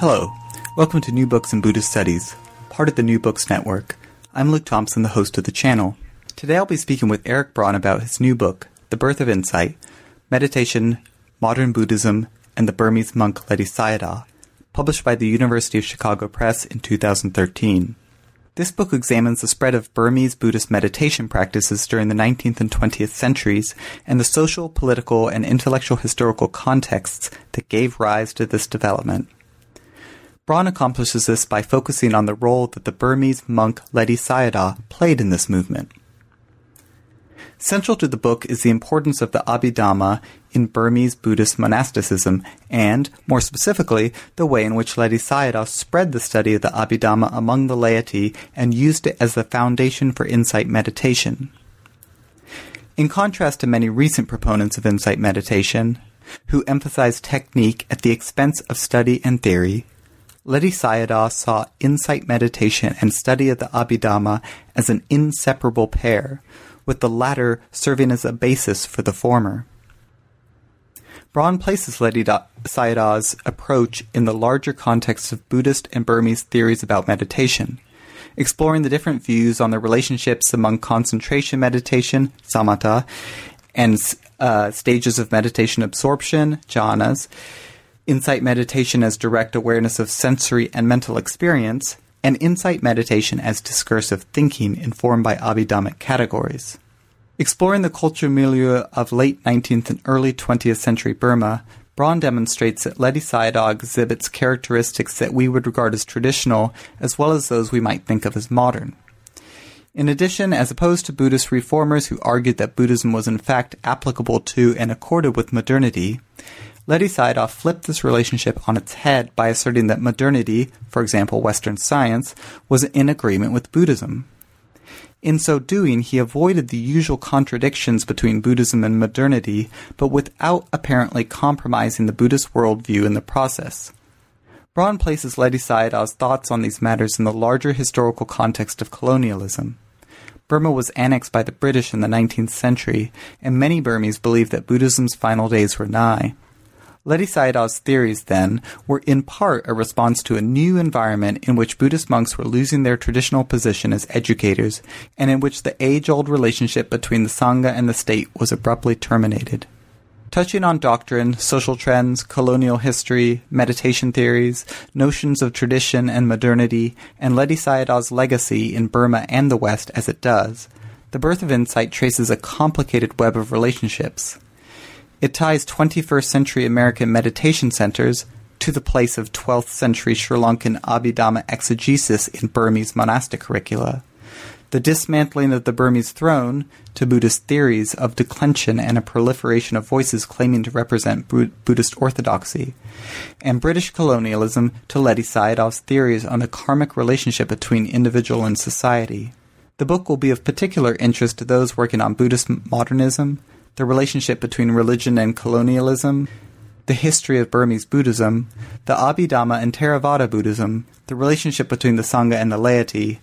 Hello, welcome to New Books in Buddhist Studies, part of the New Books Network. I'm Luke Thompson, the host of the channel. Today I'll be speaking with Eric Braun about his new book, The Birth of Insight Meditation, Modern Buddhism, and the Burmese monk Ledi Sayadaw, published by the University of Chicago Press in 2013. This book examines the spread of Burmese Buddhist meditation practices during the 19th and 20th centuries and the social, political, and intellectual historical contexts that gave rise to this development. Braun accomplishes this by focusing on the role that the Burmese monk Ledi Sayadaw played in this movement. Central to the book is the importance of the Abhidhamma in Burmese Buddhist monasticism, and, more specifically, the way in which Ledi Sayadaw spread the study of the Abhidhamma among the laity and used it as the foundation for insight meditation. In contrast to many recent proponents of insight meditation, who emphasize technique at the expense of study and theory, Ledi Sayadaw saw insight meditation and study of the Abhidhamma as an inseparable pair, with the latter serving as a basis for the former. Braun places Ledi Sayadaw's approach in the larger context of Buddhist and Burmese theories about meditation, exploring the different views on the relationships among concentration meditation, samatha, and uh, stages of meditation absorption, jhanas, insight meditation as direct awareness of sensory and mental experience, and insight meditation as discursive thinking informed by Abhidhammic categories. Exploring the culture milieu of late 19th and early 20th century Burma, Braun demonstrates that Ledi Sayadaw exhibits characteristics that we would regard as traditional, as well as those we might think of as modern. In addition, as opposed to Buddhist reformers who argued that Buddhism was in fact applicable to and accorded with modernity, Ledi Sayadaw flipped this relationship on its head by asserting that modernity, for example Western science, was in agreement with Buddhism. In so doing, he avoided the usual contradictions between Buddhism and modernity, but without apparently compromising the Buddhist worldview in the process. Braun places Ledi Sayadaw's thoughts on these matters in the larger historical context of colonialism. Burma was annexed by the British in the 19th century, and many Burmese believed that Buddhism's final days were nigh. Ledi Sayadaw's theories, then, were in part a response to a new environment in which Buddhist monks were losing their traditional position as educators, and in which the age old relationship between the Sangha and the state was abruptly terminated. Touching on doctrine, social trends, colonial history, meditation theories, notions of tradition and modernity, and Ledi Sayadaw's legacy in Burma and the West as it does, The Birth of Insight traces a complicated web of relationships. It ties 21st century American meditation centers to the place of 12th century Sri Lankan Abhidhamma exegesis in Burmese monastic curricula, the dismantling of the Burmese throne to Buddhist theories of declension and a proliferation of voices claiming to represent Buddhist orthodoxy, and British colonialism to Ledi Sayadaw's theories on the karmic relationship between individual and society. The book will be of particular interest to those working on Buddhist modernism, the relationship between religion and colonialism, the history of Burmese Buddhism, the Abhidhamma and Theravada Buddhism, the relationship between the Sangha and the laity,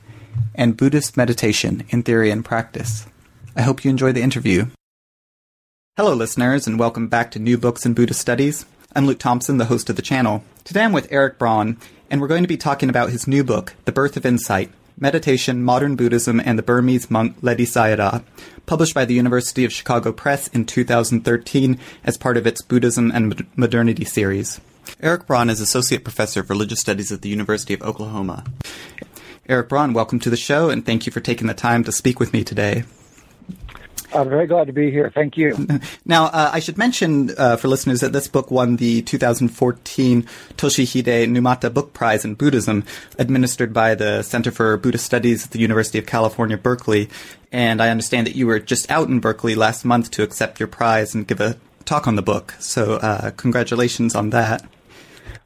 and Buddhist meditation in theory and practice. I hope you enjoy the interview. Hello, listeners, and welcome back to New Books in Buddhist Studies. I'm Luke Thompson, the host of the channel. Today I'm with Eric Braun, and we're going to be talking about his new book, The Birth of Insight Meditation, Modern Buddhism, and the Burmese Monk Ledi Sayadaw, published by the University of Chicago Press in 2013 as part of its Buddhism and Modernity series. Eric Braun is Associate Professor of Religious Studies at the University of Oklahoma. Eric Braun, welcome to the show, and thank you for taking the time to speak with me today. I'm very glad to be here. Thank you. Now, uh, I should mention uh, for listeners that this book won the 2014 Toshihide Numata Book Prize in Buddhism, administered by the Center for Buddhist Studies at the University of California, Berkeley. And I understand that you were just out in Berkeley last month to accept your prize and give a talk on the book. So, uh, congratulations on that.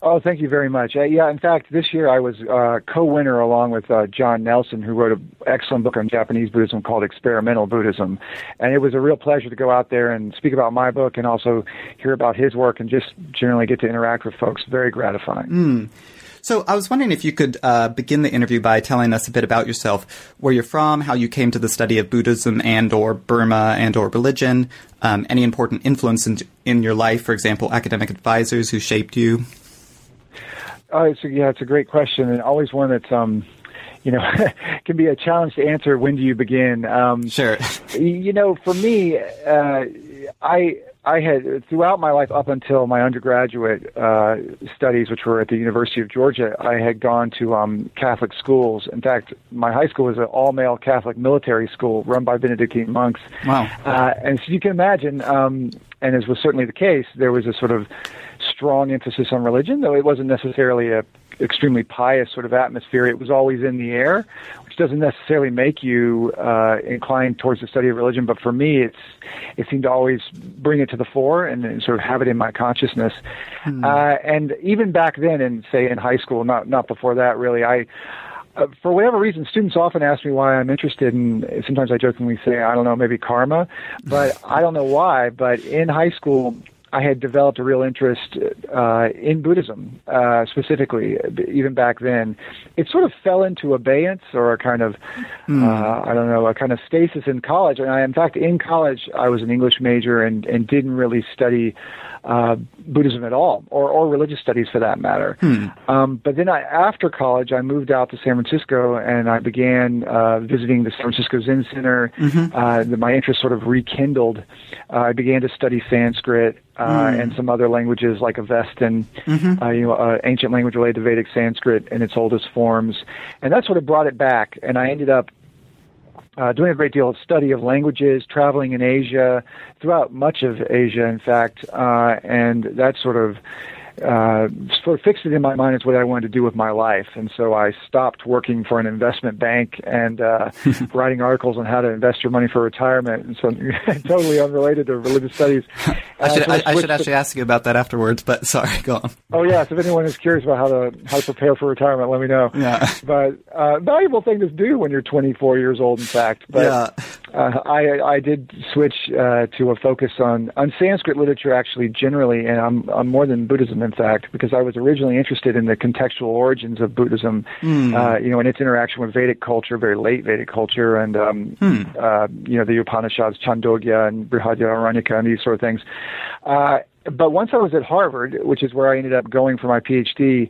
Oh, thank you very much. Uh, yeah, in fact, this year I was uh, co-winner along with uh, John Nelson, who wrote an excellent book on Japanese Buddhism called Experimental Buddhism, and it was a real pleasure to go out there and speak about my book and also hear about his work and just generally get to interact with folks. Very gratifying. Mm. So I was wondering if you could uh, begin the interview by telling us a bit about yourself, where you're from, how you came to the study of Buddhism and or Burma and or religion, um, any important influence in, in your life, for example, academic advisors who shaped you. Oh, it's a, yeah, it's a great question, and always one that's um, you know, can be a challenge to answer. When do you begin? Um, sure. you know, for me, uh, I I had throughout my life up until my undergraduate uh, studies, which were at the University of Georgia, I had gone to um, Catholic schools. In fact, my high school was an all-male Catholic military school run by Benedictine monks. Wow! Uh, and so you can imagine, um, and as was certainly the case, there was a sort of strong emphasis on religion, though it wasn't necessarily a extremely pious sort of atmosphere. It was always in the air, which doesn't necessarily make you uh, inclined towards the study of religion. But for me, it's it seemed to always bring it to the fore and, and sort of have it in my consciousness. Hmm. Uh, and even back then, and say in high school, not not before that, really, I. Uh, for whatever reason, students often ask me why I'm interested in. Sometimes I jokingly say, I don't know, maybe karma, but I don't know why. But in high school, I had developed a real interest uh, in Buddhism, uh, specifically, even back then. It sort of fell into abeyance or a kind of, mm. uh, I don't know, a kind of stasis in college. And I, in fact, in college, I was an English major and, and didn't really study uh, Buddhism at all, or, or religious studies for that matter. Hmm. Um, but then I, after college, I moved out to San Francisco and I began uh, visiting the San Francisco Zen Center. Mm-hmm. Uh, my interest sort of rekindled. Uh, I began to study Sanskrit uh, mm. and some other languages like Avestan, mm-hmm. uh, you know, uh, ancient language related to Vedic Sanskrit in its oldest forms, and that sort of brought it back. And I ended up uh, doing a great deal of study of languages, traveling in Asia, throughout much of Asia, in fact, uh, and that sort of uh, sort of fixed it in my mind as what I wanted to do with my life. And so I stopped working for an investment bank and uh, writing articles on how to invest your money for retirement, and so totally unrelated to religious studies. I should, I, I should actually to, ask you about that afterwards, but sorry, go on. Oh yes, if anyone is curious about how to how to prepare for retirement, let me know. Yeah. But uh, valuable thing to do when you're 24 years old, in fact. But yeah. Uh, I I did switch uh, to a focus on on Sanskrit literature actually generally, and I'm I'm more than Buddhism in fact, because I was originally interested in the contextual origins of Buddhism, mm. uh, you know, and its interaction with Vedic culture, very late Vedic culture, and um, mm. uh, you know, the Upanishads, Chandogya and Brihadaranyaka, and these sort of things. Uh, but once I was at Harvard, which is where I ended up going for my PhD,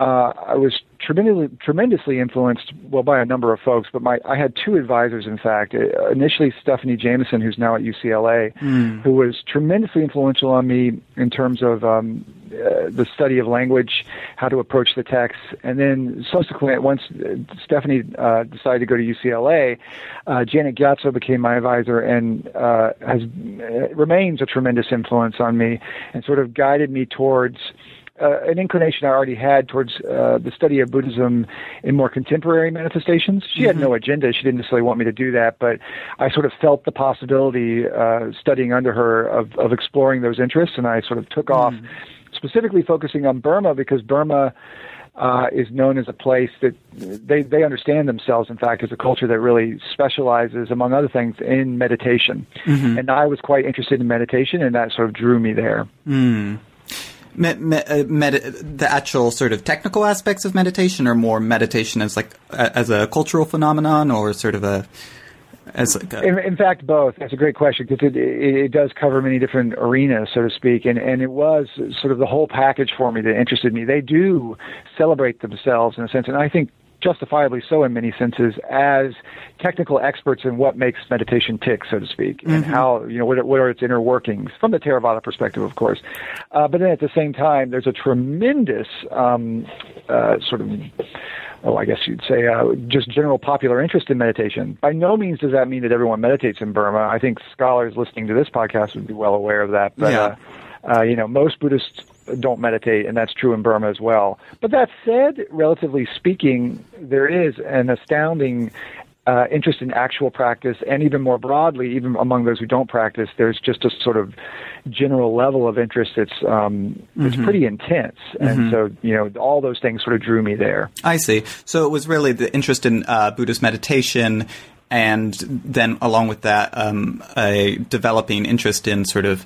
uh, I was tremendously, tremendously influenced, well, by a number of folks, but my, I had two advisors, in fact. Uh, initially, Stephanie Jamison, who's now at UCLA, mm. who was tremendously influential on me in terms of um, uh, the study of language, how to approach the text. And then subsequently, once uh, Stephanie uh, decided to go to UCLA, uh, Janet Gyatso became my advisor and has remains a tremendous influence on me and sort of guided me towards uh, an inclination I already had towards uh, the study of Buddhism in more contemporary manifestations. She mm-hmm. had no agenda; she didn't necessarily want me to do that, but I sort of felt the possibility, uh, studying under her, of of exploring those interests, and I sort of took mm-hmm. off, specifically focusing on Burma because Burma. Uh, is known as a place that they they understand themselves, in fact, as a culture that really specializes, among other things, in meditation. Mm-hmm. And I was quite interested in meditation, and that sort of drew me there. Mm uh, med- the actual sort of technical aspects of meditation, or more meditation as like a, as a cultural phenomenon, or sort of a as like a... in, in, fact, both. That's a great question because it, it, it does cover many different arenas, so to speak, and and it was sort of the whole package for me that interested me. They do celebrate themselves in a sense, and I think justifiably so in many senses, as technical experts in what makes meditation tick, so to speak, mm-hmm. and how, you know, what are, what are its inner workings from the Theravada perspective, of course. Uh, but then at the same time, there's a tremendous um, uh, sort of oh, I guess you'd say, uh, just general popular interest in meditation. By no means does that mean that everyone meditates in Burma. I think scholars listening to this podcast would be well aware of that. But, yeah. uh, uh, you know, most Buddhists don't meditate, and that's true in Burma as well. But that said, relatively speaking, there is an astounding uh, interest in actual practice, and even more broadly, even among those who don't practice, there's just a sort of general level of interest that's um, that's Mm-hmm. pretty intense. And so, you know, all those things sort of drew me there. I see. So it was really the interest in uh, Buddhist meditation, and then along with that, um, a developing interest in sort of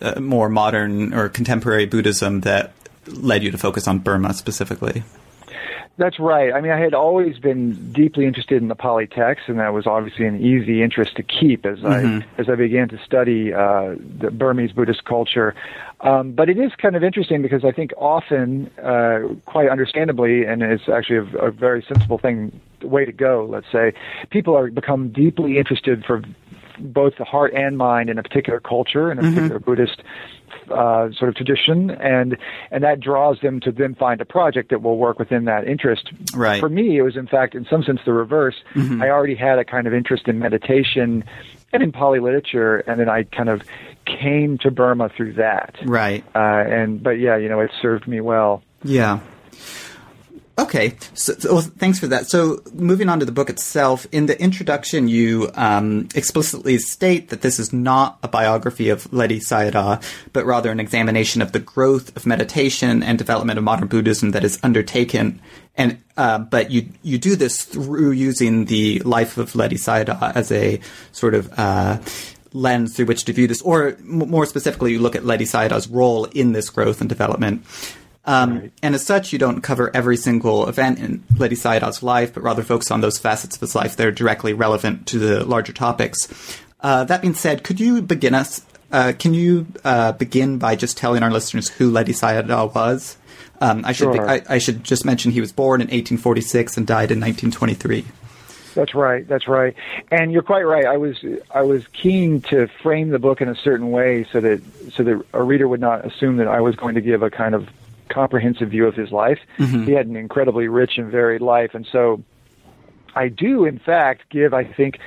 uh, more modern or contemporary Buddhism that led you to focus on Burma specifically. That's right. I mean, I had always been deeply interested in the Pali text, and that was obviously an easy interest to keep as I as I began to study uh, the Burmese Buddhist culture. Um, but it is kind of interesting because I think often, uh, quite understandably, and it's actually a, a very sensible thing, way to go. Let's say people are become deeply interested for both the heart and mind in a particular culture and a particular Buddhist uh, sort of tradition, and and that draws them to then find a project that will work within that interest. Right. For me, it was in fact, in some sense, the reverse. I already had a kind of interest in meditation and in Pali literature, and then I kind of came to Burma through that. Right. Uh, and but yeah, you know, it served me well. Yeah. Okay, so, so well, thanks for that. So, moving on to the book itself, in the introduction, you um, explicitly state that this is not a biography of Ledi Sayadaw, but rather an examination of the growth of meditation and development of modern Buddhism that is undertaken. And uh, but you you do this through using the life of Ledi Sayadaw as a sort of uh, lens through which to view this, or m- more specifically, you look at Ledi Sayadaw's role in this growth and development. Um, And as such, you don't cover every single event in Ledi Sayadaw's life, but rather focus on those facets of his life that are directly relevant to the larger topics. Uh, that being said, could you begin us? Uh, can you uh, begin by just telling our listeners who Ledi Sayadaw was? Um, I should be, I, I should just mention he was born in 1846 and died in 1923. That's right. That's right. And you're quite right. I was I was keen to frame the book in a certain way so that so that a reader would not assume that I was going to give a kind of comprehensive view of his life. Mm-hmm. He had an incredibly rich and varied life, and so I do, in fact, give I think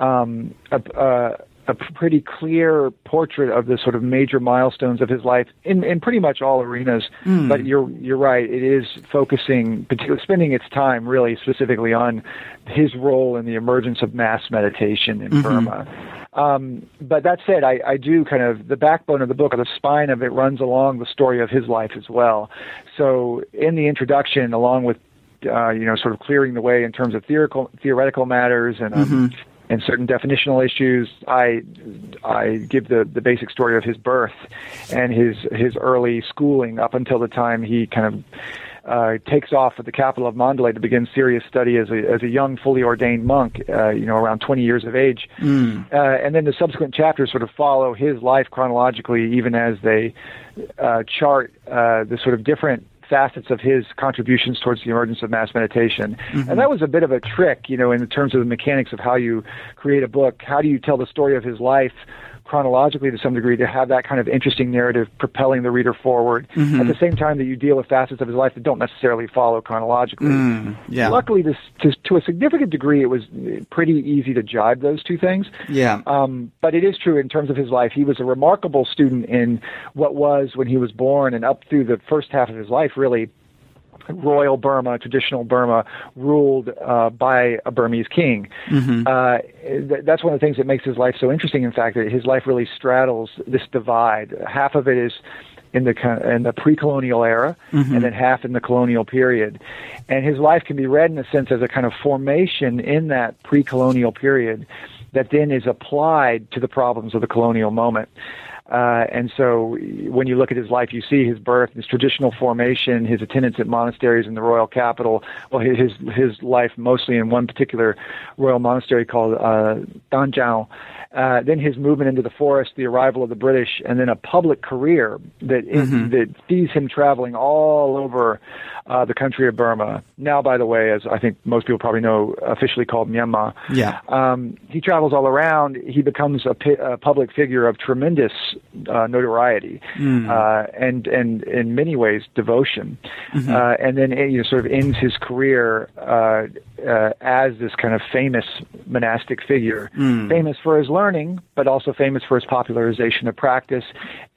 um, a, a, a pretty clear portrait of the sort of major milestones of his life in, in pretty much all arenas. Mm. But you're you're right. It is focusing, particularly spending its time really specifically on his role in the emergence of mass meditation in mm-hmm. Burma. Um, but that said, I, I do kind of the backbone of the book, or the spine of it, runs along the story of his life as well. So in the introduction, along with uh, you know, sort of clearing the way in terms of theoretical theoretical matters and um, and certain definitional issues. I I give the the basic story of his birth and his his early schooling up until the time he kind of. Uh, takes off at the capital of Mandalay to begin serious study as a as a young, fully ordained monk. Uh, you know, around 20 years of age, uh, and then the subsequent chapters sort of follow his life chronologically, even as they uh, chart uh, the sort of different facets of his contributions towards the emergence of mass meditation. And that was a bit of a trick, you know, in terms of the mechanics of how you create a book. How do you tell the story of his life chronologically to some degree to have that kind of interesting narrative propelling the reader forward at the same time that you deal with facets of his life that don't necessarily follow chronologically. yeah. Luckily, this, to, to a significant degree, it was pretty easy to jibe those two things. Yeah. Um, but it is true in terms of his life. He was a remarkable student in what was, when he was born and up through the first half of his life, really royal Burma, traditional Burma, ruled uh, by a Burmese king. Uh, th- that's one of the things that makes his life so interesting. In fact, that his life really straddles this divide. Half of it is in the in the pre-colonial era, and then half in the colonial period. And his life can be read in a sense as a kind of formation in that pre-colonial period that then is applied to the problems of the colonial moment. Uh, and so when you look at his life, you see his birth, his traditional formation, his attendance at monasteries in the royal capital. Well, his his life mostly in one particular royal monastery called uh, Sankyaung. Uh, then his movement into the forest, the arrival of the British, and then a public career that is, that sees him traveling all over uh, the country of Burma. Now, by the way, as I think most people probably know, officially called Myanmar. Yeah. Um, he travels all around. He becomes a, pi- a public figure of tremendous uh, notoriety uh, and and in many ways devotion. Uh, and then you know, sort of ends his career uh, uh, as this kind of famous monastic figure, famous for his learning, but also famous for his popularization of practice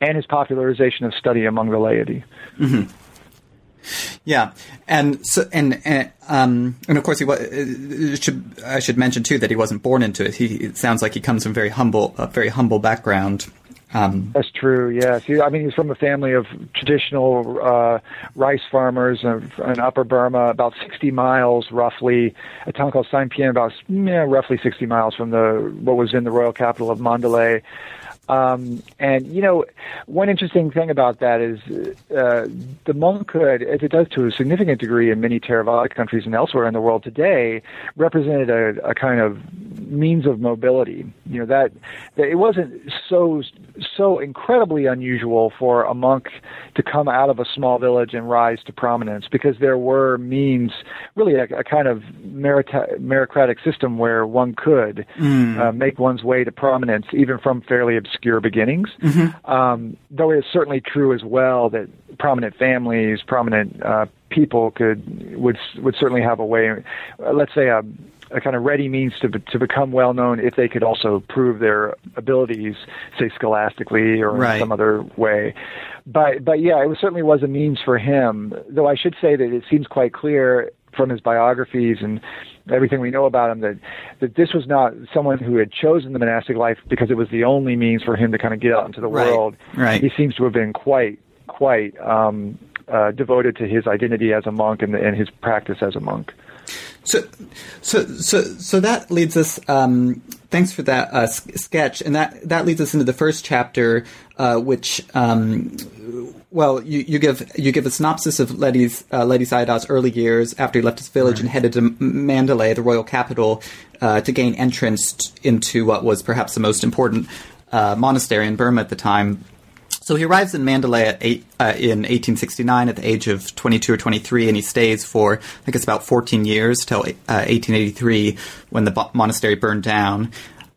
and his popularization of study among the laity. Yeah, and so and and, um, and of course he was. Should, I should mention too that he wasn't born into it. He it sounds like he comes from very humble, a very humble background. Um, That's true. Yes, he, I mean he's from a family of traditional uh, rice farmers in, in, Upper Burma, about 60 miles roughly. A town called Saingpyin, about yeah, roughly 60 miles from the what was in the royal capital of Mandalay. Um, and you know, one interesting thing about that is uh, the monkhood, as it does to a significant degree in many Theravada countries and elsewhere in the world today, represented a, a kind of means of mobility. You know that, that it wasn't so so incredibly unusual for a monk to come out of a small village and rise to prominence because there were means, really a, a kind of merita- meritocratic system where one could mm. uh, make one's way to prominence even from fairly obscure obscure beginnings. Mm-hmm. Um, though it is certainly true as well that prominent families, prominent uh, people could would would certainly have a way. Uh, let's say a a kind of ready means to to become well known if they could also prove their abilities, say scholastically or right. in some other way. But but yeah, it was, certainly was a means for him. Though I should say that it seems quite clear from his biographies and everything we know about him that that this was not someone who had chosen the monastic life because it was the only means for him to kind of get out into the right. world. Right. He seems to have been quite quite um, uh, devoted to his identity as a monk and, and his practice as a monk. So, so, so, so that leads us. Um, thanks for that uh, sketch, and that that leads us into the first chapter, uh, which um, well, you, you give you give a synopsis of Ledi uh, Ledi Sayadaw's early years after he left his village right. and headed to Mandalay, the royal capital, uh, to gain entrance t- into what was perhaps the most important uh, monastery in Burma at the time. So he arrives in Mandalay eight, uh, in 1869 at the age of 22 or 23, and he stays for I guess about 14 years till 1883 uh, when the bo- monastery burned down.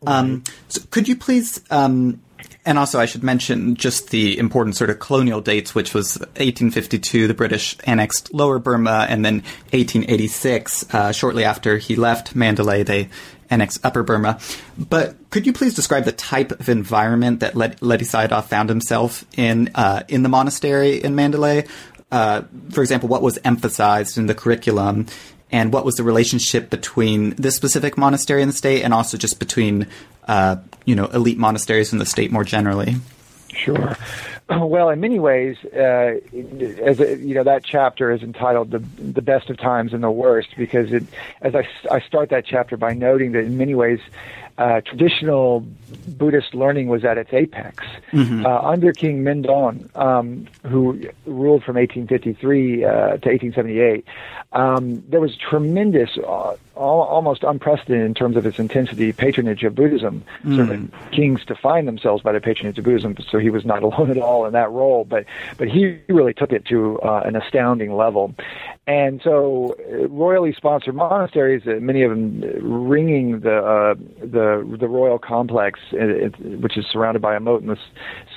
Um, so could you please um, and also, I should mention just the important sort of colonial dates, which was 1852, the British annexed Lower Burma, and then 1886, uh, shortly after he left Mandalay, they annexed Upper Burma. But could you please describe the type of environment that Ledi Sayadaw found himself in uh, in the monastery in Mandalay? Uh, for example, what was emphasized in the curriculum, and what was the relationship between this specific monastery and the state, and also just between uh, you know elite monasteries in the state more generally? Sure. Well, in many ways, uh, as a, you know, that chapter is entitled "the the best of times and the worst" because it, as I, I start that chapter by noting that in many ways, uh, traditional Buddhist learning was at its apex. Mm-hmm. Uh, under King Mindon, um, who ruled from 1853 uh, to 1878, um, there was tremendous, uh, almost unprecedented in terms of its intensity, patronage of Buddhism. Mm. Kings define themselves by their patronage of Buddhism, so he was not alone at all in that role. But but he really took it to uh, an astounding level. And so, uh, royally sponsored monasteries, uh, many of them ringing the uh, the the royal complex, which is surrounded by a moat in the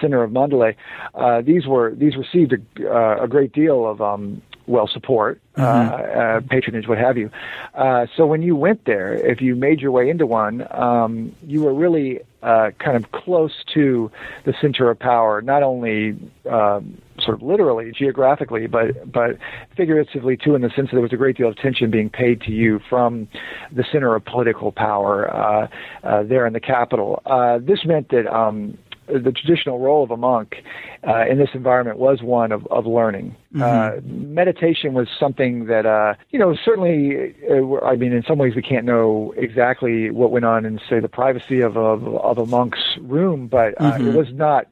center of Mandalay, uh, these were these received a, uh, a great deal of um, well support, mm-hmm. uh, patronage, what have you. Uh, so when you went there, if you made your way into one, um, you were really uh, kind of close to the center of power, not only um, sort of literally, geographically, but but figuratively too, in the sense that there was a great deal of attention being paid to you from the center of political power uh, uh, there in the capital. Uh, this meant that um, the traditional role of a monk uh, in this environment was one of, of learning. Mm-hmm. Uh, meditation was something that, uh, you know, certainly, uh, I mean, in some ways we can't know exactly what went on in, say, the privacy of a, of a monk's room, but uh, mm-hmm. it was not,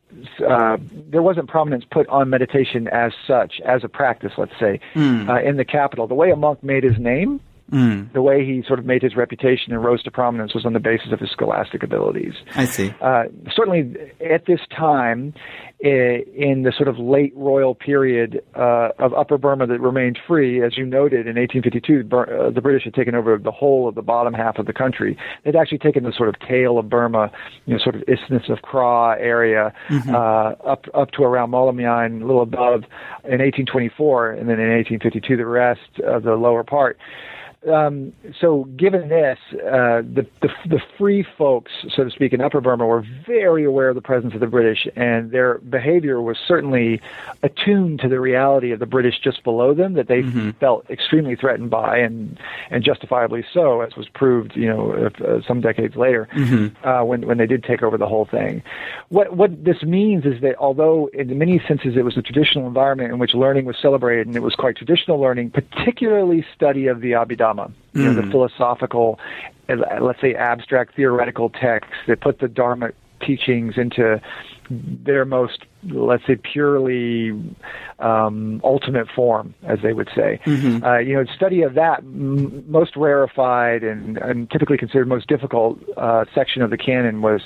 uh, there wasn't prominence put on meditation as such, as a practice, let's say, mm. in the capital. The way a monk made his name Mm. The way he sort of made his reputation and rose to prominence was on the basis of his scholastic abilities. I see. Uh, certainly, at this time, in the sort of late royal period uh, of Upper Burma that remained free, as you noted, in 1852, uh, the British had taken over the whole of the bottom half of the country. They'd actually taken the sort of tail of Burma, you know, sort of Isthmus of Kra area, mm-hmm. uh, up up to around Mawlamyine, a little above, in 1824, and then in 1852 the rest of the lower part. Um, so given this, uh, the, the, the free folks, so to speak, in Upper Burma were very aware of the presence of the British, and their behavior was certainly attuned to the reality of the British just below them that they mm-hmm. felt extremely threatened by, and and justifiably so, as was proved, you know, uh, some decades later mm-hmm. uh, when when they did take over the whole thing. What what this means is that although in many senses it was a traditional environment in which learning was celebrated, and it was quite traditional learning, particularly study of the Dhamma, you know, the hmm. philosophical, uh, let's say abstract theoretical texts that put the Dharma teachings into their most, let's say, purely um, ultimate form, as they would say. Mm-hmm. Uh, you know, study of that m- most rarefied and, and, typically considered most difficult uh, section of the canon was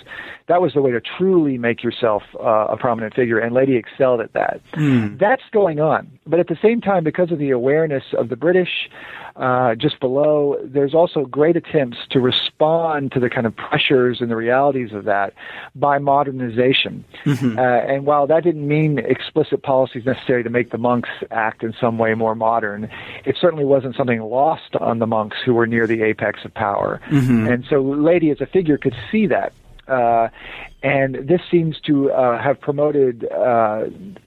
that was the way to truly make yourself uh, a prominent figure, and Ledi excelled at that. Mm. That's going on, but at the same time, because of the awareness of the British uh, just below, there's also great attempts to respond to the kind of pressures and the realities of that by modernization. Mm-hmm. Uh, and while that didn't mean explicit policies necessary to make the monks act in some way more modern, it certainly wasn't something lost on the monks who were near the apex of power. Mm-hmm. And so, Ledi as a figure could see that. Uh, and this seems to uh, have promoted uh,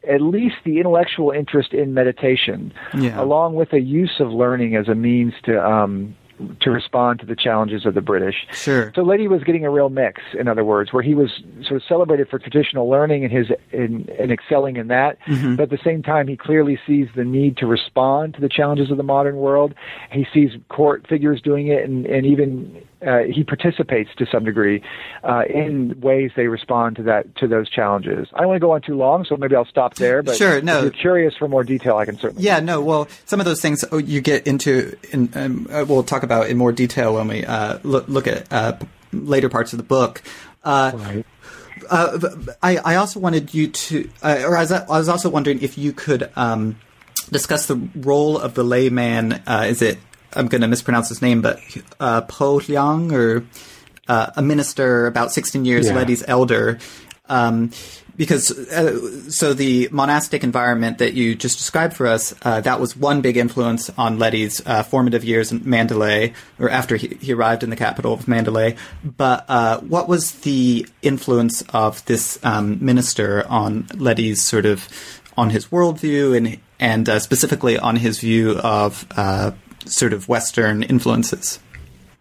at least the intellectual interest in meditation, yeah. along with a use of learning as a means to um, to respond to the challenges of the British. Sure. So Ledi was getting a real mix, in other words, where he was sort of celebrated for traditional learning and his in, in excelling in that, mm-hmm. but at the same time he clearly sees the need to respond to the challenges of the modern world. He sees court figures doing it, and, and even uh, he participates to some degree uh, in ways they respond to that to those challenges. I don't want to go on too long, so maybe I'll stop there. But sure, no. if you're curious for more detail, I can certainly. Yeah, no. Well, some of those things oh, you get into, in, um, uh, we'll talk about in more detail when we uh, look, look at uh, later parts of the book. Uh, right. I, I also wanted you to, or I was, I was also wondering if you could um, discuss the role of the layman. is it I'm going to mispronounce his name, but uh, Po Liang, or uh, a minister about 16 years, yeah. Ledi's elder. Um, because uh, so the monastic environment that you just described for us, uh, that was one big influence on Ledi's uh, formative years in Mandalay, or after he, he, arrived in the capital of Mandalay. But uh, what was the influence of this um, minister on Ledi's sort of on his worldview and and uh, specifically on his view of uh, sort of Western influences.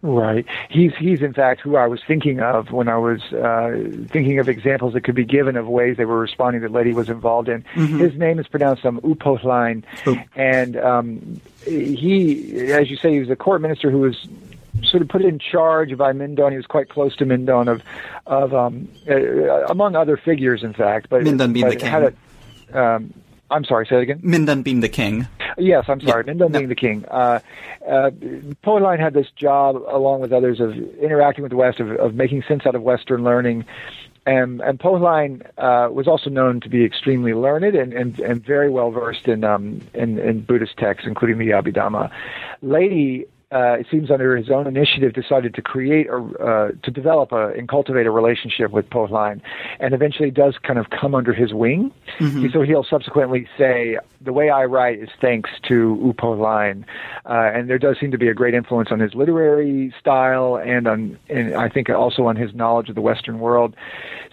Right. He's he's in fact who I was thinking of when I was uh, thinking of examples that could be given of ways they were responding that Ledi was involved in. Mm-hmm. His name is pronounced um, U Hpo Hlaing, oh. and um, he, as you say, he was a court minister who was sort of put in charge by Mindon. He was quite close to Mindon of of um, uh, among other figures, in fact. But Mindon being the king. Had a, um, I'm sorry, say it again. Mindon being the king. Yes, I'm sorry. Yeah. Mindon no. being the king. Uh, uh, Hpo Hlaing had this job, along with others, of interacting with the West, of, of making sense out of Western learning. And, and Hpo Hlaing uh, was also known to be extremely learned and, and, and very well versed in, um, in, in Buddhist texts, including the Abhidhamma. Ledi uh, it seems under his own initiative, decided to create or uh, to develop a, and cultivate a relationship with Hpo Hlaing, and eventually does kind of come under his wing. Mm-hmm. So he'll subsequently say, "The way I write is thanks to U Hpo Hlaing," uh, and there does seem to be a great influence on his literary style and on, and I think also on his knowledge of the Western world.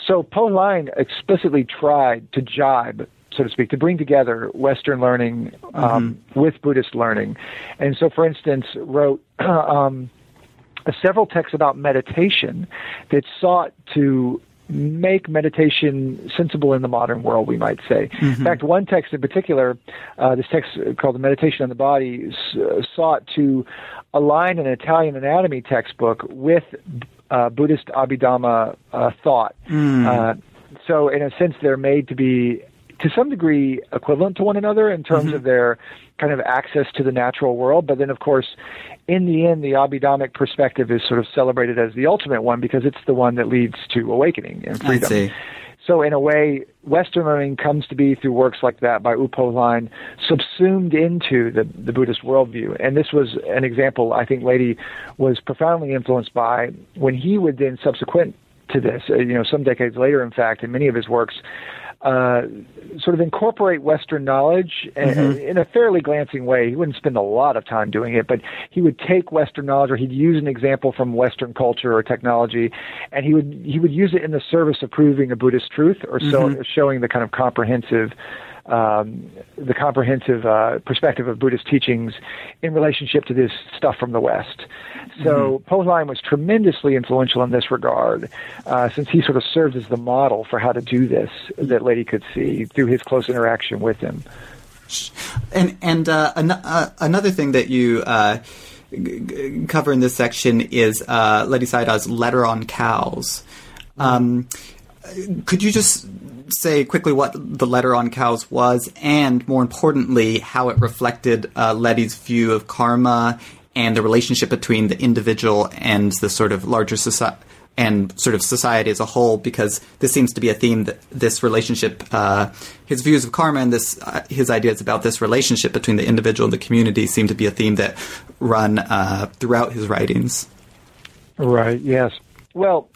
So Hpo Hlaing explicitly tried to jibe so to speak, to bring together Western learning um, mm-hmm. with Buddhist learning. And so, for instance, wrote um, several texts about meditation that sought to make meditation sensible in the modern world, we might say. Mm-hmm. In fact, one text in particular, uh, this text called The Meditation on the Body, uh, sought to align an Italian anatomy textbook with uh, Buddhist Abhidhamma uh, thought. Mm. Uh, so, in a sense, they're made to be to some degree equivalent to one another in terms mm-hmm. of their kind of access to the natural world. But then, of course, in the end, the Abhidhammic perspective is sort of celebrated as the ultimate one because it's the one that leads to awakening and freedom. So, in a way, Western learning comes to be through works like that by U Hpo Hlaing, subsumed into the, the Buddhist worldview. And this was an example I think Ledi was profoundly influenced by when he would then, subsequent to this, uh, you know, some decades later, in fact, in many of his works, uh, sort of incorporate Western knowledge mm-hmm. in a fairly glancing way. He wouldn't spend a lot of time doing it, but he would take Western knowledge, or he'd use an example from Western culture or technology, and he would he would use it in the service of proving a Buddhist truth or so, mm-hmm. showing the kind of comprehensive um, the comprehensive uh, perspective of Buddhist teachings in relationship to this stuff from the West. So mm-hmm. Hpo Hlaing was tremendously influential in this regard, uh, since he sort of served as the model for how to do this that Ledi could see through his close interaction with him. And and uh, an- uh, another thing that you uh, g- cover in this section is uh, Ledi Sayadaw's letter on cows. Um, could you just say quickly what the letter on cows was, and more importantly, how it reflected uh, Ledi's view of karma and the relationship between the individual and the sort of larger society and sort of society as a whole, because this seems to be a theme that this relationship, uh, his views of karma and this, uh, his ideas about this relationship between the individual and the community seem to be a theme that run uh, throughout his writings. Right. Yes. Well,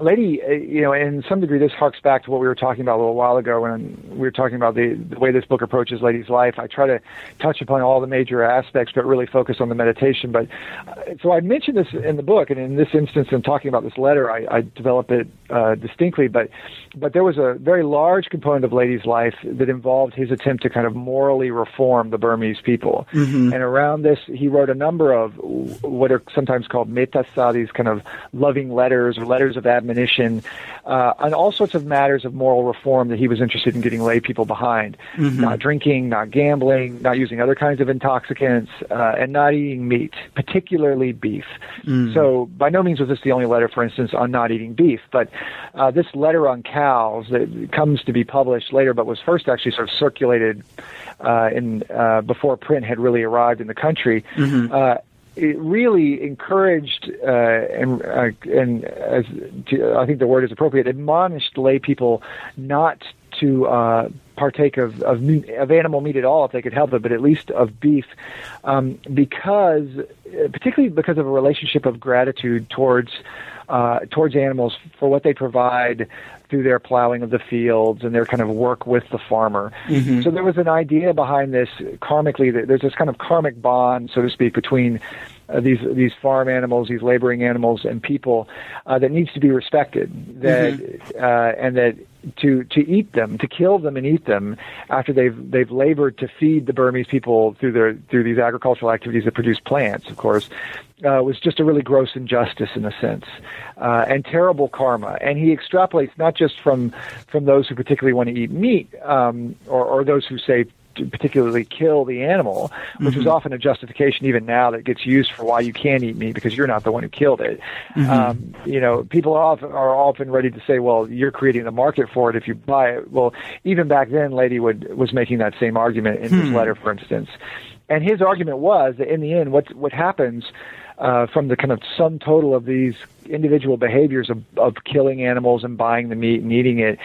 Ledi, uh, you know, in some degree, this harks back to what we were talking about a little while ago when we were talking about the, the way this book approaches Ledi's life. I try to touch upon all the major aspects, but really focus on the meditation. But uh, so I mentioned this in the book, and in this instance, in talking about this letter, I, I develop it uh, distinctly. But but there was a very large component of Ledi's life that involved his attempt to kind of morally reform the Burmese people. Mm-hmm. And around this, he wrote a number of what are sometimes called these kind of loving letters or letters of admonition, uh, on all sorts of matters of moral reform that he was interested in getting lay people behind. Mm-hmm. Not drinking, not gambling, not using other kinds of intoxicants, uh, and not eating meat, particularly beef. Mm. So by no means was this the only letter, for instance, on not eating beef, but uh, this letter on cows that comes to be published later, but was first actually sort of circulated uh, in uh, before print had really arrived in the country. Mm-hmm. Uh, it really encouraged uh, and uh, and as to, I think the word is appropriate, admonished lay people not to uh, partake of, of of animal meat at all if they could help it, but at least of beef, um, because particularly because of a relationship of gratitude towards uh, towards animals for what they provide through their plowing of the fields and their kind of work with the farmer. Mm-hmm. So there was an idea behind this karmically that there's this kind of karmic bond, so to speak, between uh, these these farm animals, these laboring animals, and people uh, that needs to be respected. That mm-hmm. uh, and that to to eat them, to kill them and eat them after they've they've labored to feed the Burmese people through their through these agricultural activities that produce plants, of course, uh, was just a really gross injustice in a sense, uh, and terrible karma. And he extrapolates not just from from those who particularly want to eat meat, um, or, or those who say particularly kill the animal, which mm-hmm. is often a justification even now that gets used for why you can't eat meat because you're not the one who killed it. Mm-hmm. Um, you know, people are often, are often ready to say, well, you're creating the market for it if you buy it. Well, even back then, Ledi would was making that same argument in hmm. his letter, for instance. And his argument was that in the end, what what happens uh, from the kind of sum total of these individual behaviors of, of killing animals and buying the meat and eating it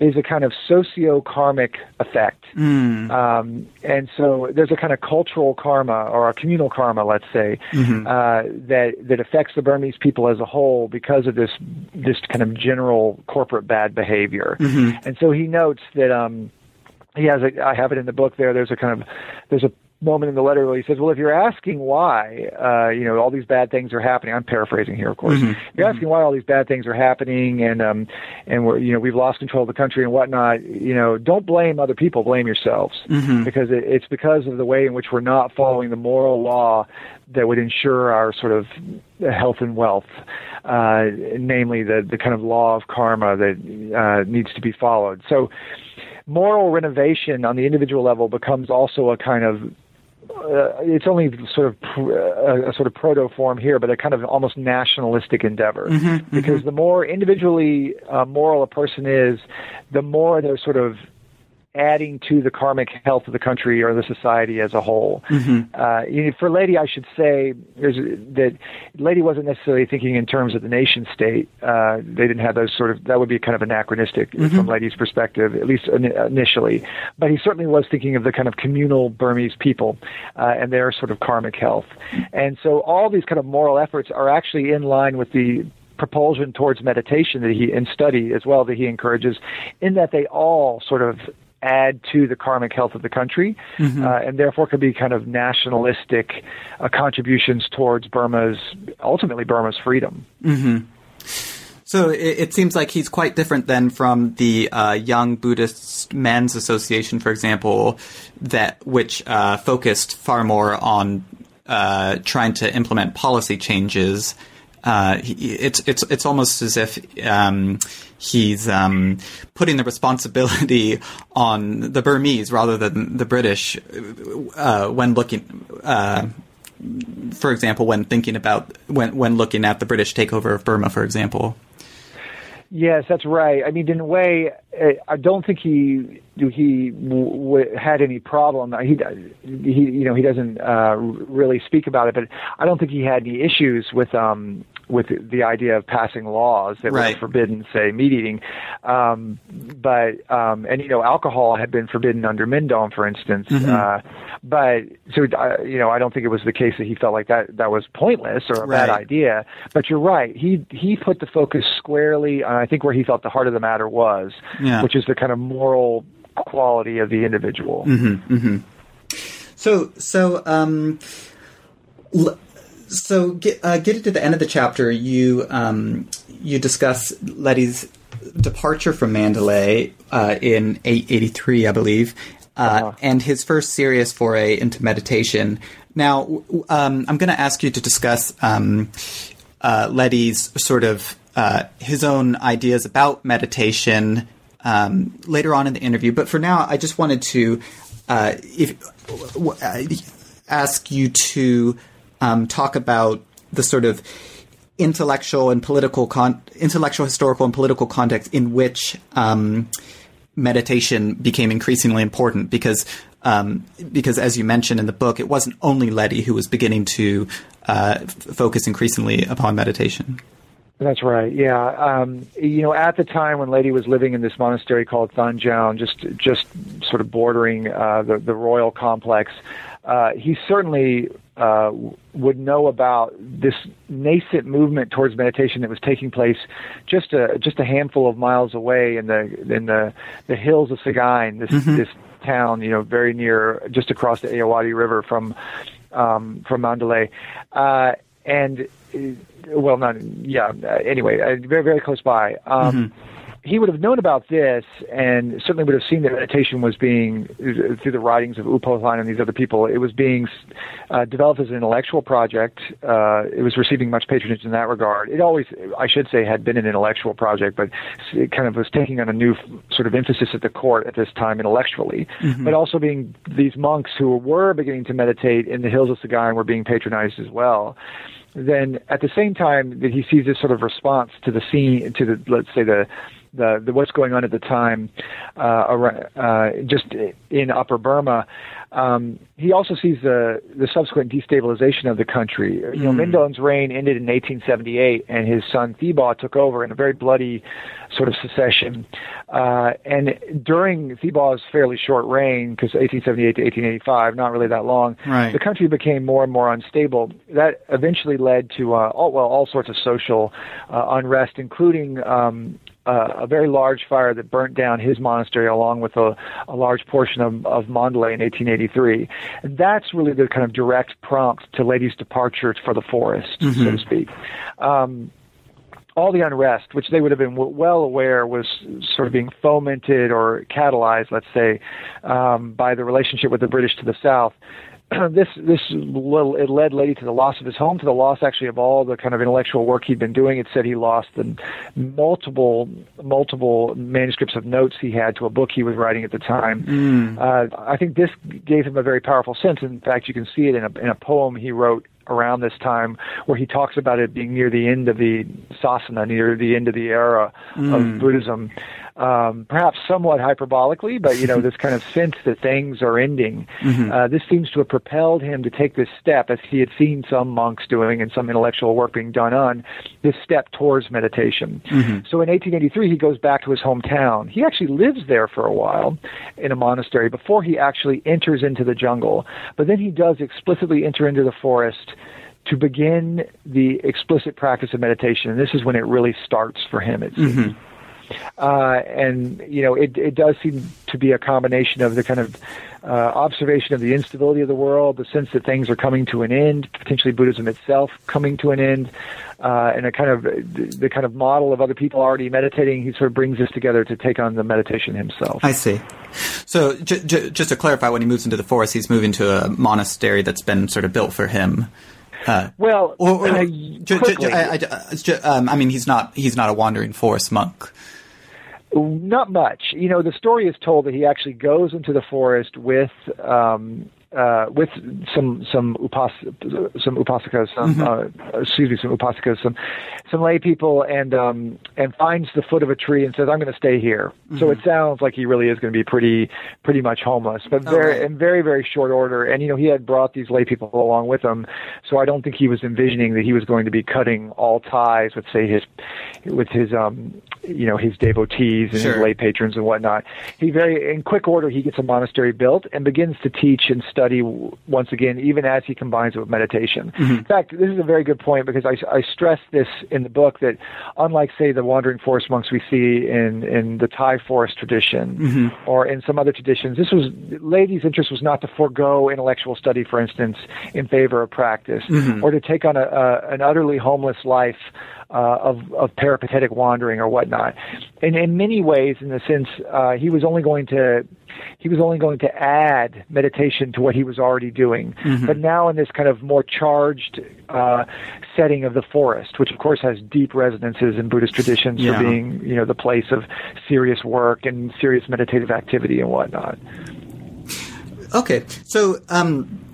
is a kind of socio-karmic effect. Mm. Um, and so there's a kind of cultural karma or a communal karma, let's say, mm-hmm. uh, that that affects the Burmese people as a whole because of this this kind of general corporate bad behavior. Mm-hmm. And so he notes that um, he has a, I have it in the book there. There's a kind of there's a moment in the letter where he says, "Well, if you're asking why, uh, you know, all these bad things are happening." I'm paraphrasing here, of course. Mm-hmm. If you're asking why all these bad things are happening, and um, and we're you know we've lost control of the country and whatnot. You know, don't blame other people. Blame yourselves mm-hmm. because it, it's because of the way in which we're not following the moral law that would ensure our sort of health and wealth, uh, namely the the kind of law of karma that uh, needs to be followed. So moral renovation on the individual level becomes also a kind of uh, it's only sort of pr- a, a, sort of proto form here, but a kind of almost nationalistic endeavor. Mm-hmm, mm-hmm. because mm-hmm. the more individually uh, moral a person is, the more they're sort of adding to the karmic health of the country or the society as a whole. Mm-hmm. Uh, you know, for Ledi, I should say that Ledi wasn't necessarily thinking in terms of the nation state. Uh, they didn't have those sort of that would be kind of anachronistic mm-hmm. from Ledi's perspective, at least initially. But he certainly was thinking of the kind of communal Burmese people uh, and their sort of karmic health. And so all these kind of moral efforts are actually in line with the propulsion towards meditation that he and study as well that he encourages, in that they all sort of add to the karmic health of the country, mm-hmm. uh, and therefore could be kind of nationalistic uh, contributions towards Burma's ultimately Burma's freedom. Mm-hmm. So it, it, seems like he's quite different than from the uh, Young Buddhist Men's Association, for example, that which uh, focused far more on uh, trying to implement policy changes. Uh, it's it's it's almost as if um, he's um, putting the responsibility on the Burmese rather than the British uh, when looking. Uh, for example, when thinking about when when looking at the British takeover of Burma, for example. Yes, that's right. I mean, in a way, I don't think he he w- had any problem. He he you know he doesn't uh, really speak about it, but I don't think he had any issues with um with the idea of passing laws that right. were forbidden, say, meat eating. Um, but um, and you know, alcohol had been forbidden under Mindon, for instance. Mm-hmm. Uh, but so uh, you know, I don't think it was the case that he felt like that that was pointless or a right. bad idea. But you're right. He he put the focus squarely on I think where he felt the heart of the matter was, yeah. which is the kind of moral quality of the individual. Mm-hmm, mm-hmm. So so um. L- so get uh, getting to the end of the chapter, you um, you discuss Ledi's departure from Mandalay uh, in 883, I believe, uh, uh-huh. and his first serious foray into meditation. Now, um, I'm going to ask you to discuss um, uh, Ledi's sort of uh, his own ideas about meditation um, later on in the interview. But for now, I just wanted to uh, if ask you to um, talk about the sort of intellectual and political con- intellectual historical and political context in which um, meditation became increasingly important because um, because as you mentioned in the book it wasn't only Ledi who was beginning to uh, f- focus increasingly upon meditation that's right. Yeah. Um, you know, at the time when Ledi was living in this monastery called Sankyaung, just just sort of bordering uh, the the royal complex, uh, he certainly uh, would know about this nascent movement towards meditation that was taking place just a just a handful of miles away in the in the the hills of Sagaing, this mm-hmm. this town, you know, very near just across the Ayeyarwady River from um, from Mandalay, uh, and uh, well, not yeah. Anyway, uh, very very close by. Um, mm-hmm he would have known about this and certainly would have seen that meditation was being, through the writings of U and these other people, it was being uh, developed as an intellectual project. Uh, it was receiving much patronage in that regard. It always, I should say, had been an intellectual project, but it kind of was taking on a new sort of emphasis at the court at this time intellectually, mm-hmm. but also being these monks who were beginning to meditate in the hills of Sagaing were being patronized as well then at the same time that he sees this sort of response to the scene, to the let's say the the, the what's going on at the time, uh, uh, just in Upper Burma. Um, he also sees the the subsequent destabilization of the country. You know, mm. Mindon's reign ended in 1878, and his son Thibaw took over in a very bloody sort of secession. Uh, and during Thibaw's fairly short reign, because 1878 to 1885, not really that long, right. the country became more and more unstable. That eventually led to uh, all, well all sorts of social uh, unrest, including um, uh, a very large fire that burnt down his monastery along with a, a large portion of, of Mandalay in 1883. And that's really the kind of direct prompt to Ledi's departure for the forest, mm-hmm. so to speak. Um, all the unrest, which they would have been well aware was sort of being fomented or catalyzed, let's say, um, by the relationship with the British to the south, this this little, it led Ledi to the loss of his home, to the loss actually of all the kind of intellectual work he'd been doing. It said he lost the multiple multiple manuscripts of notes he had to a book he was writing at the time. Mm. Uh, I think this gave him a very powerful sense. In fact, you can see it in a in a poem he wrote around this time where he talks about it being near the end of the sasana, near the end of the era mm. of Buddhism um, perhaps somewhat hyperbolically, but you know this kind of sense that things are ending. Mm-hmm. Uh, this seems to have propelled him to take this step, as he had seen some monks doing and some intellectual work being done on this step towards meditation. Mm-hmm. So in 1883, he goes back to his hometown. He actually lives there for a while in a monastery before he actually enters into the jungle. But then he does explicitly enter into the forest to begin the explicit practice of meditation. And this is when it really starts for him. It seems. Mm-hmm. Uh, and you know, it it does seem to be a combination of the kind of uh, observation of the instability of the world, the sense that things are coming to an end, potentially Buddhism itself coming to an end, uh, and a kind of the kind of model of other people already meditating. He sort of brings this together to take on the meditation himself. I see. So, j- j- just to clarify, when he moves into the forest, he's moving to a monastery that's been sort of built for him. Uh, well, or, or, uh, j- I, I, um, I mean, he's not he's not a wandering forest monk. Not much. You know, the story is told that he actually goes into the forest with um, uh, with some some upas some upasakas, some mm-hmm. uh, excuse me, some upasakas, some some lay people, and um, and finds the foot of a tree and says, "I'm going to stay here." Mm-hmm. So it sounds like he really is going to be pretty pretty much homeless, but very okay. in very very short order. And you know, he had brought these lay people along with him, so I don't think he was envisioning that he was going to be cutting all ties with say his with his um you know his devotees and sure. his lay patrons and whatnot. He very in quick order he gets a monastery built and begins to teach and study once again, even as he combines it with meditation. Mm-hmm. In fact, this is a very good point because I, I stress this in the book that unlike, say, the wandering forest monks we see in, in the Thai forest tradition mm-hmm. or in some other traditions, this was Ledi's interest was not to forego intellectual study, for instance, in favor of practice, mm-hmm. or to take on a, a, an utterly homeless life uh, of, of peripatetic wandering or whatnot. And in many ways, in the sense, uh, he was only going to he was only going to add meditation to what he was already doing. Mm-hmm. But now in this kind of more charged uh, setting of the forest, which of course has deep resonances in Buddhist traditions yeah. for being, you know, the place of serious work and serious meditative activity and whatnot. Okay, so um,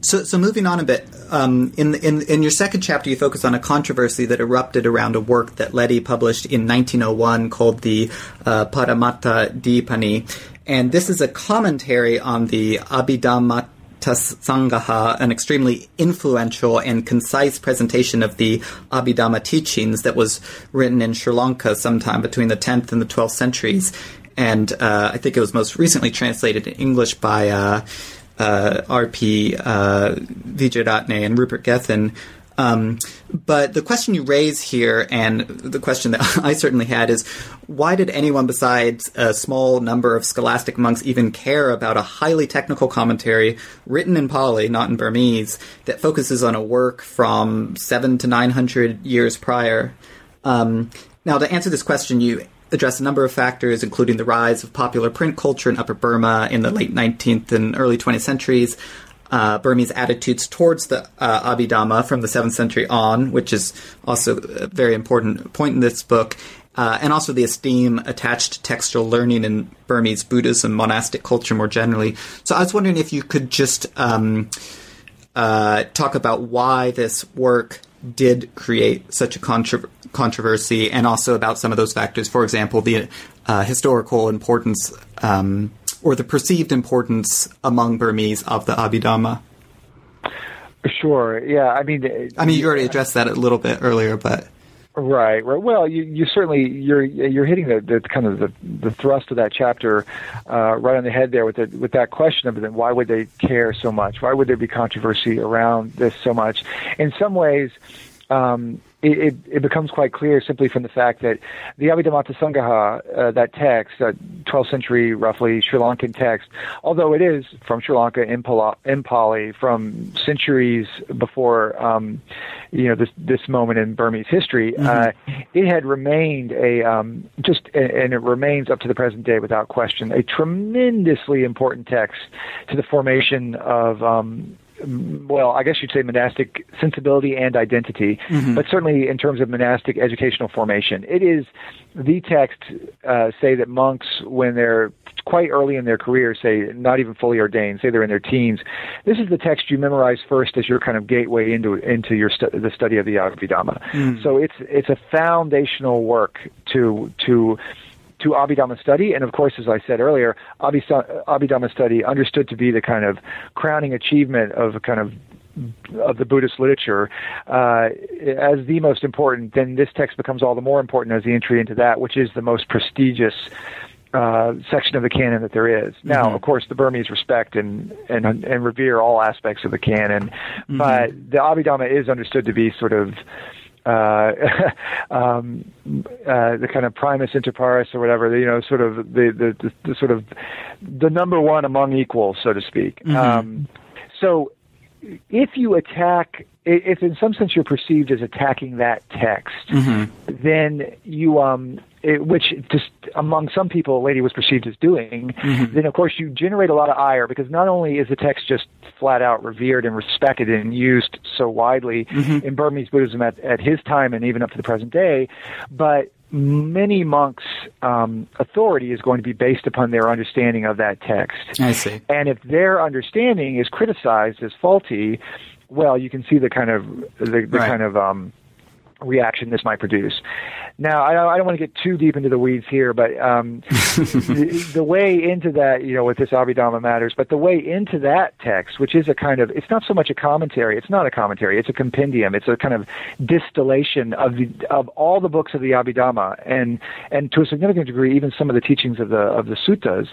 so so moving on a bit, um, in, in, in your second chapter, you focus on a controversy that erupted around a work that Ledi published in 1901 called the uh, Paramattha Dipani. And this is a commentary on the Abhidhamma Sangaha, an extremely influential and concise presentation of the Abhidhamma teachings that was written in Sri Lanka sometime between the 10th and the 12th centuries. And uh, I think it was most recently translated in English by uh, uh, R.P. Uh, and Rupert Gethin. Um, but the question you raise here, and the question that I certainly had, is why did anyone besides a small number of scholastic monks even care about a highly technical commentary written in Pali, not in Burmese, that focuses on a work from seven to nine hundred years prior? Um, now, to answer this question, you address a number of factors, including the rise of popular print culture in Upper Burma in the late 19th and early 20th centuries, uh, Burmese attitudes towards the uh, Abhidhamma from the 7th century on, which is also a very important point in this book, uh, and also the esteem attached to textual learning in Burmese Buddhism, monastic culture more generally. So I was wondering if you could just um, uh, talk about why this work did create such a contra- controversy, and also about some of those factors. For example, the uh, historical importance um, or the perceived importance among Burmese of the Abhidhamma. Sure. Yeah. I mean, I mean, you already addressed that a little bit earlier, but. Right, right. Well, you, you certainly you're you're hitting the, the kind of the, the thrust of that chapter uh, right on the head there with the, with that question of then why would they care so much? Why would there be controversy around this so much? In some ways, um, it, it, it, becomes quite clear simply from the fact that the Abhidhamma Sangaha, uh, that text, that 12th century roughly Sri Lankan text, although it is from Sri Lanka in, Pala, in Pali from centuries before, um, you know, this this moment in Burmese history, mm-hmm. uh, it had remained a um, just, and it remains up to the present day without question, a tremendously important text to the formation of um, well, I guess you'd say monastic sensibility and identity, mm-hmm. but certainly in terms of monastic educational formation. It is the text, uh, say that monks, when they're quite early in their career, say not even fully ordained, say they're in their teens, this is the text you memorize first as your kind of gateway into into your stu- the study of the Abhidhamma. Mm. So it's it's a foundational work to to to Abhidhamma study. And of course, as I said earlier, Abhidhamma study understood to be the kind of crowning achievement of kind of of the Buddhist literature uh, as the most important, then this text becomes all the more important as the entry into that, which is the most prestigious uh, section of the canon that there is. Now, Mm-hmm. of course, the Burmese respect and, and and revere all aspects of the canon, Mm-hmm. but the Abhidhamma is understood to be sort of uh, um, uh, the kind of primus inter pares or whatever, you know, sort of the, the, the, the sort of the number one among equals, so to speak. Um, so if you attack, if in some sense you're perceived as attacking that text, then you, um, it, which just among some people, a Ledi was perceived as doing, then of course you generate a lot of ire because not only is the text just flat out revered and respected and used so widely in Burmese Buddhism at, at his time and even up to the present day, but many monks' um, authority is going to be based upon their understanding of that text. I see. And if their understanding is criticized as faulty, well, you can see the kind of the, the Right. kind of um, reaction this might produce. Now, I don't, I don't want to get too deep into the weeds here, but um, the, the way into that, you know, with this Abhidhamma matters, but the way into that text, which is a kind of, it's not so much a commentary, it's not a commentary, it's a compendium, it's a kind of distillation of the of all the books of the Abhidhamma, and and to a significant degree, even some of the teachings of the of the suttas.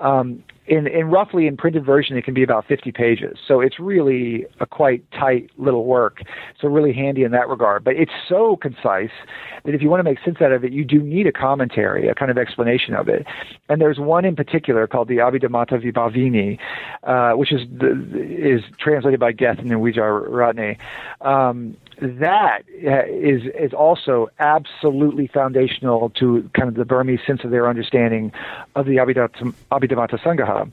Um, in, in roughly in printed version, it can be about 50 pages. So it's really a quite tight little work. So really handy in that regard. But it's so concise that if you want to make sense out of it, you do need a commentary, a kind of explanation of it. And there's one in particular called the Abhidhammattha Vibhavini, uh, which is the, is translated by Gethin and Wijeratne. Um, that uh, is is also absolutely foundational to kind of the Burmese sense of their understanding of the Abhidhamma Sangaha uh,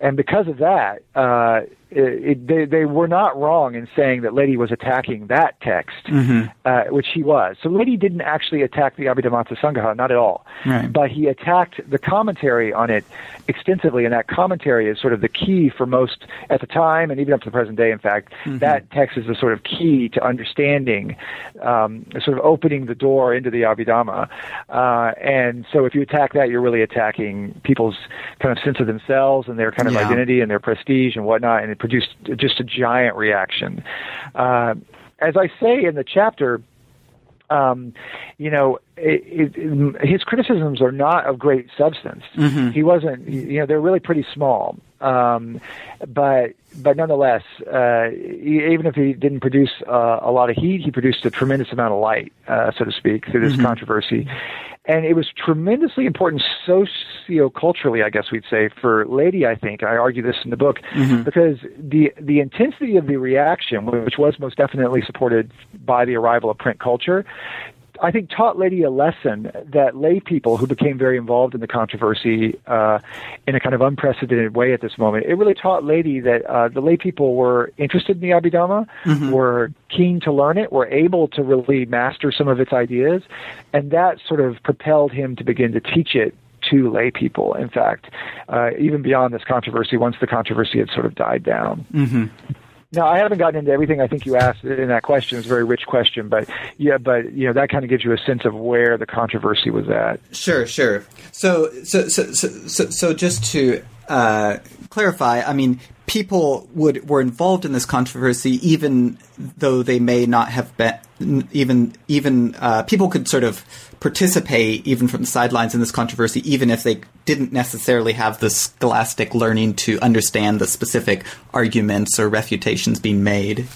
and because of that, uh, it, it, they, they were not wrong in saying that Ledi was attacking that text, uh, which he was. So Ledi didn't actually attack the Abhidhammattha Sangaha, not at all. Right. But he attacked the commentary on it extensively, and that commentary is sort of the key for most, at the time, and even up to the present day, in fact, that text is the sort of key to understanding, um, sort of opening the door into the Abhidhamma. Uh, and so if you attack that, you're really attacking people's kind of sense of themselves and their kind of Yeah. identity and their prestige and whatnot, and it produced just a giant reaction. Uh, as I say in the chapter, um, you know, it, it, his criticisms are not of great substance. He wasn't, you know, they're really pretty small. Um, but but nonetheless, uh, even if he didn't produce uh, a lot of heat, he produced a tremendous amount of light, uh, so to speak, through this controversy. And it was tremendously important socio-culturally, I guess we'd say, for Ledi. I think I argue this in the book because the the intensity of the reaction, which was most definitely supported by the arrival of print culture, I think taught Ledi a lesson that lay people who became very involved in the controversy uh, in a kind of unprecedented way at this moment. It really taught Ledi that uh, the lay people were interested in the Abhidhamma, were keen to learn it, were able to really master some of its ideas, and that sort of propelled him to begin to teach it to lay people. In fact, uh, even beyond this controversy, once the controversy had sort of died down. Now, I haven't gotten into everything I think you asked in that question. It's a very rich question, but yeah, but you know that kind of gives you a sense of where the controversy was at. Sure, sure. So, so, so, so, so, so just to uh, clarify, I mean, people would were involved in this controversy, even though they may not have been. Even, even uh, people could sort of participate, even from the sidelines, in this controversy, even if they didn't necessarily have the scholastic learning to understand the specific arguments or refutations being made.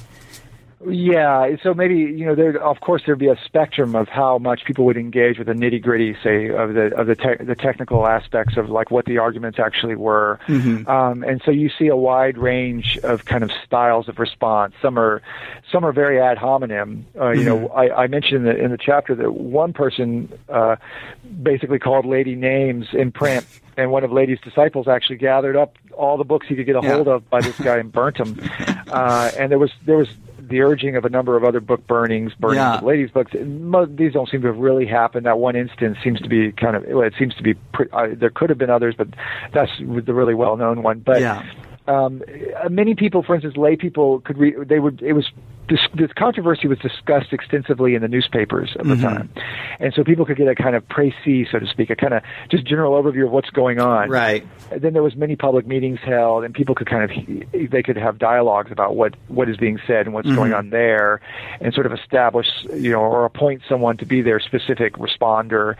Yeah, so maybe you know there. Of course, there'd be a spectrum of how much people would engage with the nitty gritty, say, of the of the te- the technical aspects of like what the arguments actually were. Um, and so you see a wide range of kind of styles of response. Some are some are very ad hominem. Uh, you know, I, I mentioned in the, in the chapter that one person uh, basically called Ledi names in print. And one of Ledi's disciples actually gathered up all the books he could get a Yeah. hold of by this guy and burnt them. Uh, and there was there was the urging of a number of other book burnings, burning Yeah. of Ledi's books. These don't seem to have really happened. That one instance seems to be kind of. Well, it seems to be. Pre- uh, there could have been others, but that's the really well known one. But Yeah. um, uh, many people, for instance, lay people could read. They would. It was this, this controversy was discussed extensively in the newspapers at the Mm-hmm. time, and so people could get a kind of précis, so to speak, a kind of just general overview of what's going on. Right. And then there was many public meetings held, and people could kind of they could have dialogues about what what is being said and what's going on there, and sort of establish you know or appoint someone to be their specific responder.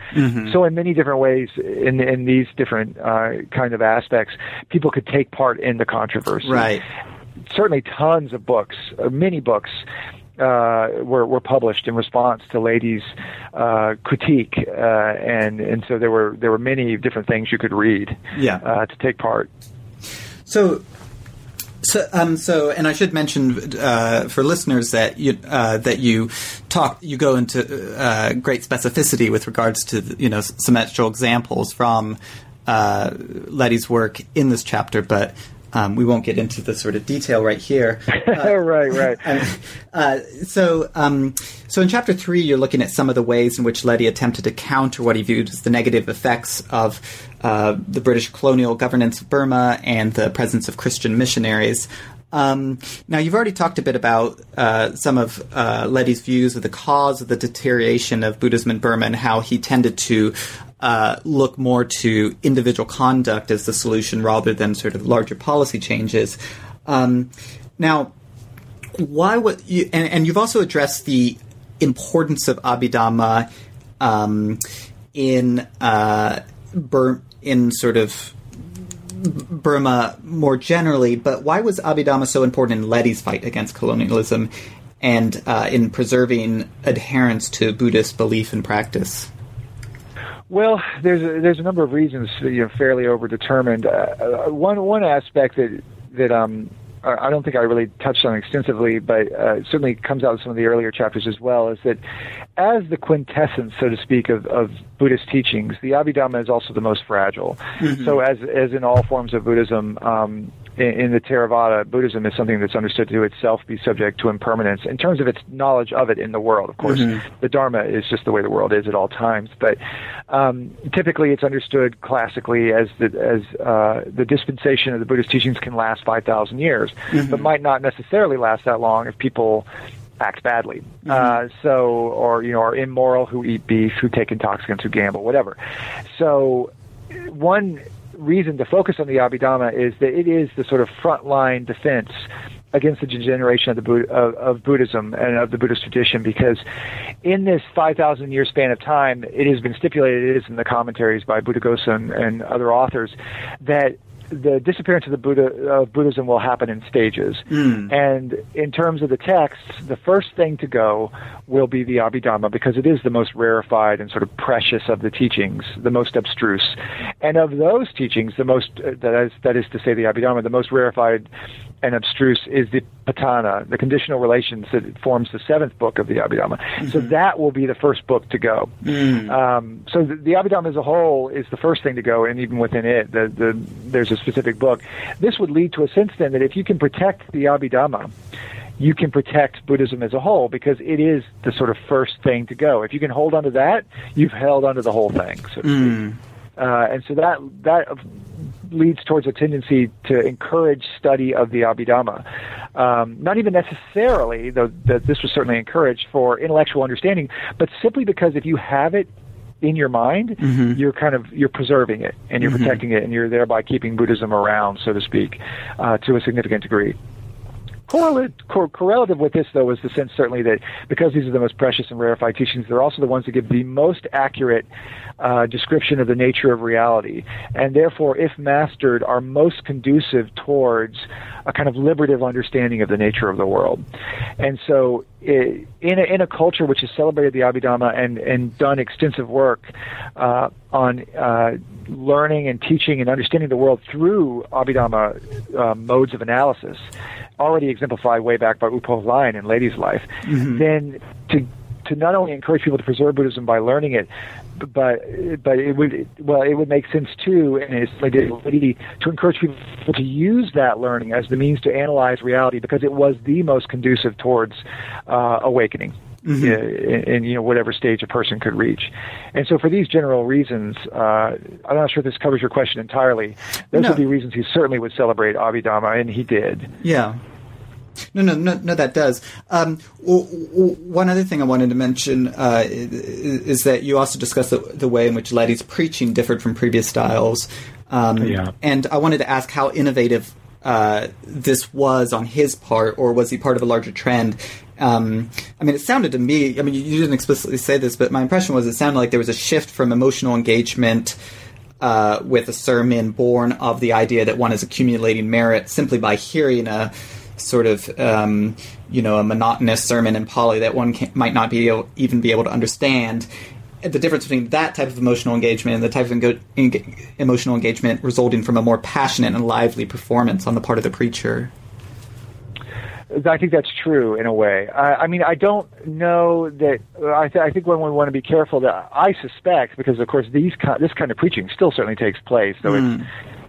So in many different ways, in in these different uh, kind of aspects, people could take part in the controversy Right. Certainly tons of books, uh, many books. Uh, were were published in response to Ledi's uh, critique, uh, and and so there were there were many different things you could read Yeah. uh, to take part. So, so, um, so, and I should mention uh, for listeners that you uh, that you talk, you go into uh, great specificity with regards to you know some actual examples from uh, Ledi's work in this chapter, but. Um, we won't get into the sort of detail right here. right, right. Uh, so, um, so in chapter three, you're looking at some of the ways in which Ledi attempted to counter what he viewed as the negative effects of uh, the British colonial governance of Burma and the presence of Christian missionaries. Um, now, you've already talked a bit about uh, some of uh, Ledi's views of the cause of the deterioration of Buddhism in Burma and how he tended to uh, look more to individual conduct as the solution rather than sort of larger policy changes. Um, now, why would you? And, and you've also addressed the importance of Abhidhamma um, in uh, Bur- in sort of Burma more generally. But why was Abhidhamma so important in Ledi's fight against colonialism and uh, in preserving adherence to Buddhist belief and practice? Well, there's a, there's a number of reasons, you know, fairly overdetermined. Uh, uh, one one aspect that that um I don't think I really touched on extensively, but uh, certainly comes out in some of the earlier chapters as well, is that as the quintessence, so to speak, of, of Buddhist teachings, the Abhidhamma is also the most fragile. So, as as in all forms of Buddhism, um, in, in the Theravada, Buddhism is something that's understood to itself be subject to impermanence in terms of its knowledge of it in the world. Of course, the Dharma is just the way the world is at all times, but um, typically it's understood classically as the as uh, the dispensation of the Buddhist teachings can last five thousand years, but might not necessarily last that long if people act badly. Uh, so, or you know, are immoral, who eat beef, who take intoxicants, who gamble, whatever. So, one reason to focus on the Abhidhamma is that it is the sort of frontline defense against the degeneration of the of, of Buddhism and of the Buddhist tradition, because in this 5,000 year span of time, it has been stipulated, it is in the commentaries by Buddhaghosa and, and other authors, that the disappearance of the Buddha of Buddhism will happen in stages. And in terms of the texts, the first thing to go will be the Abhidharma because it is the most rarefied and sort of precious of the teachings, the most abstruse. And of those teachings, the most uh, that is that is to say the Abhidharma, the most rarefied and abstruse is the Patthana, the conditional relations that forms the seventh book of the Abhidhamma. So mm-hmm. that will be the first book to go. Mm. Um, so the, the Abhidhamma as a whole is the first thing to go, and even within it, the, the, there's a specific book. This would lead to a sense then that if you can protect the Abhidhamma, you can protect Buddhism as a whole because it is the sort of first thing to go. If you can hold onto that, you've held onto the whole thing. So to speak. Mm. Uh, and so that that leads towards a tendency to encourage study of the Abhidhamma. Um, not even necessarily, though that this was certainly encouraged for intellectual understanding, but simply because if you have it in your mind, you're kind of you're preserving it and you're protecting it, and you're thereby keeping Buddhism around, so to speak, uh, to a significant degree. Correlate, cor- correlative with this, though, is the sense certainly that because these are the most precious and rarefied teachings, they're also the ones that give the most accurate uh, description of the nature of reality, and therefore, if mastered, are most conducive towards a kind of liberative understanding of the nature of the world. And so, i in a, in a culture which has celebrated the Abhidhamma and, and done extensive work uh, on uh, learning and teaching and understanding the world through Abhidhamma uh, modes of analysis, already exemplified way back by U Hpo Hlaing in Ledi's Life, then to to not only encourage people to preserve Buddhism by learning it, but but it would well it would make sense too, and it's like to encourage people to use that learning as the means to analyze reality because it was the most conducive towards uh, awakening. Mm-hmm. In, in you know whatever stage a person could reach, and so for these general reasons, uh, I'm not sure if this covers your question entirely. Those No. would be reasons he certainly would celebrate Abhidhamma, and he did. Yeah. No, no, no, no. That does. Um, w- w- one other thing I wanted to mention uh, is, that you also discussed the, the, way in which Ledi's preaching differed from previous styles. Um, yeah. And I wanted to ask how innovative uh, this was on his part, or was he part of a larger trend? Um, I mean, it sounded to me. I mean, you didn't explicitly say this, but my impression was it sounded like there was a shift from emotional engagement. Uh, with a sermon born of the idea that one is accumulating merit simply by hearing a sort of um, you know a monotonous sermon in Pali that one can, might not be able, even be able to understand. The difference between that type of emotional engagement and the type of enga- emotional engagement resulting from a more passionate and lively performance on the part of the preacher. I think that's true in a way. I, I mean, I don't know that. I, th- I think when we want to be careful that I suspect, because of course these this kind of preaching still certainly takes place, though mm. it's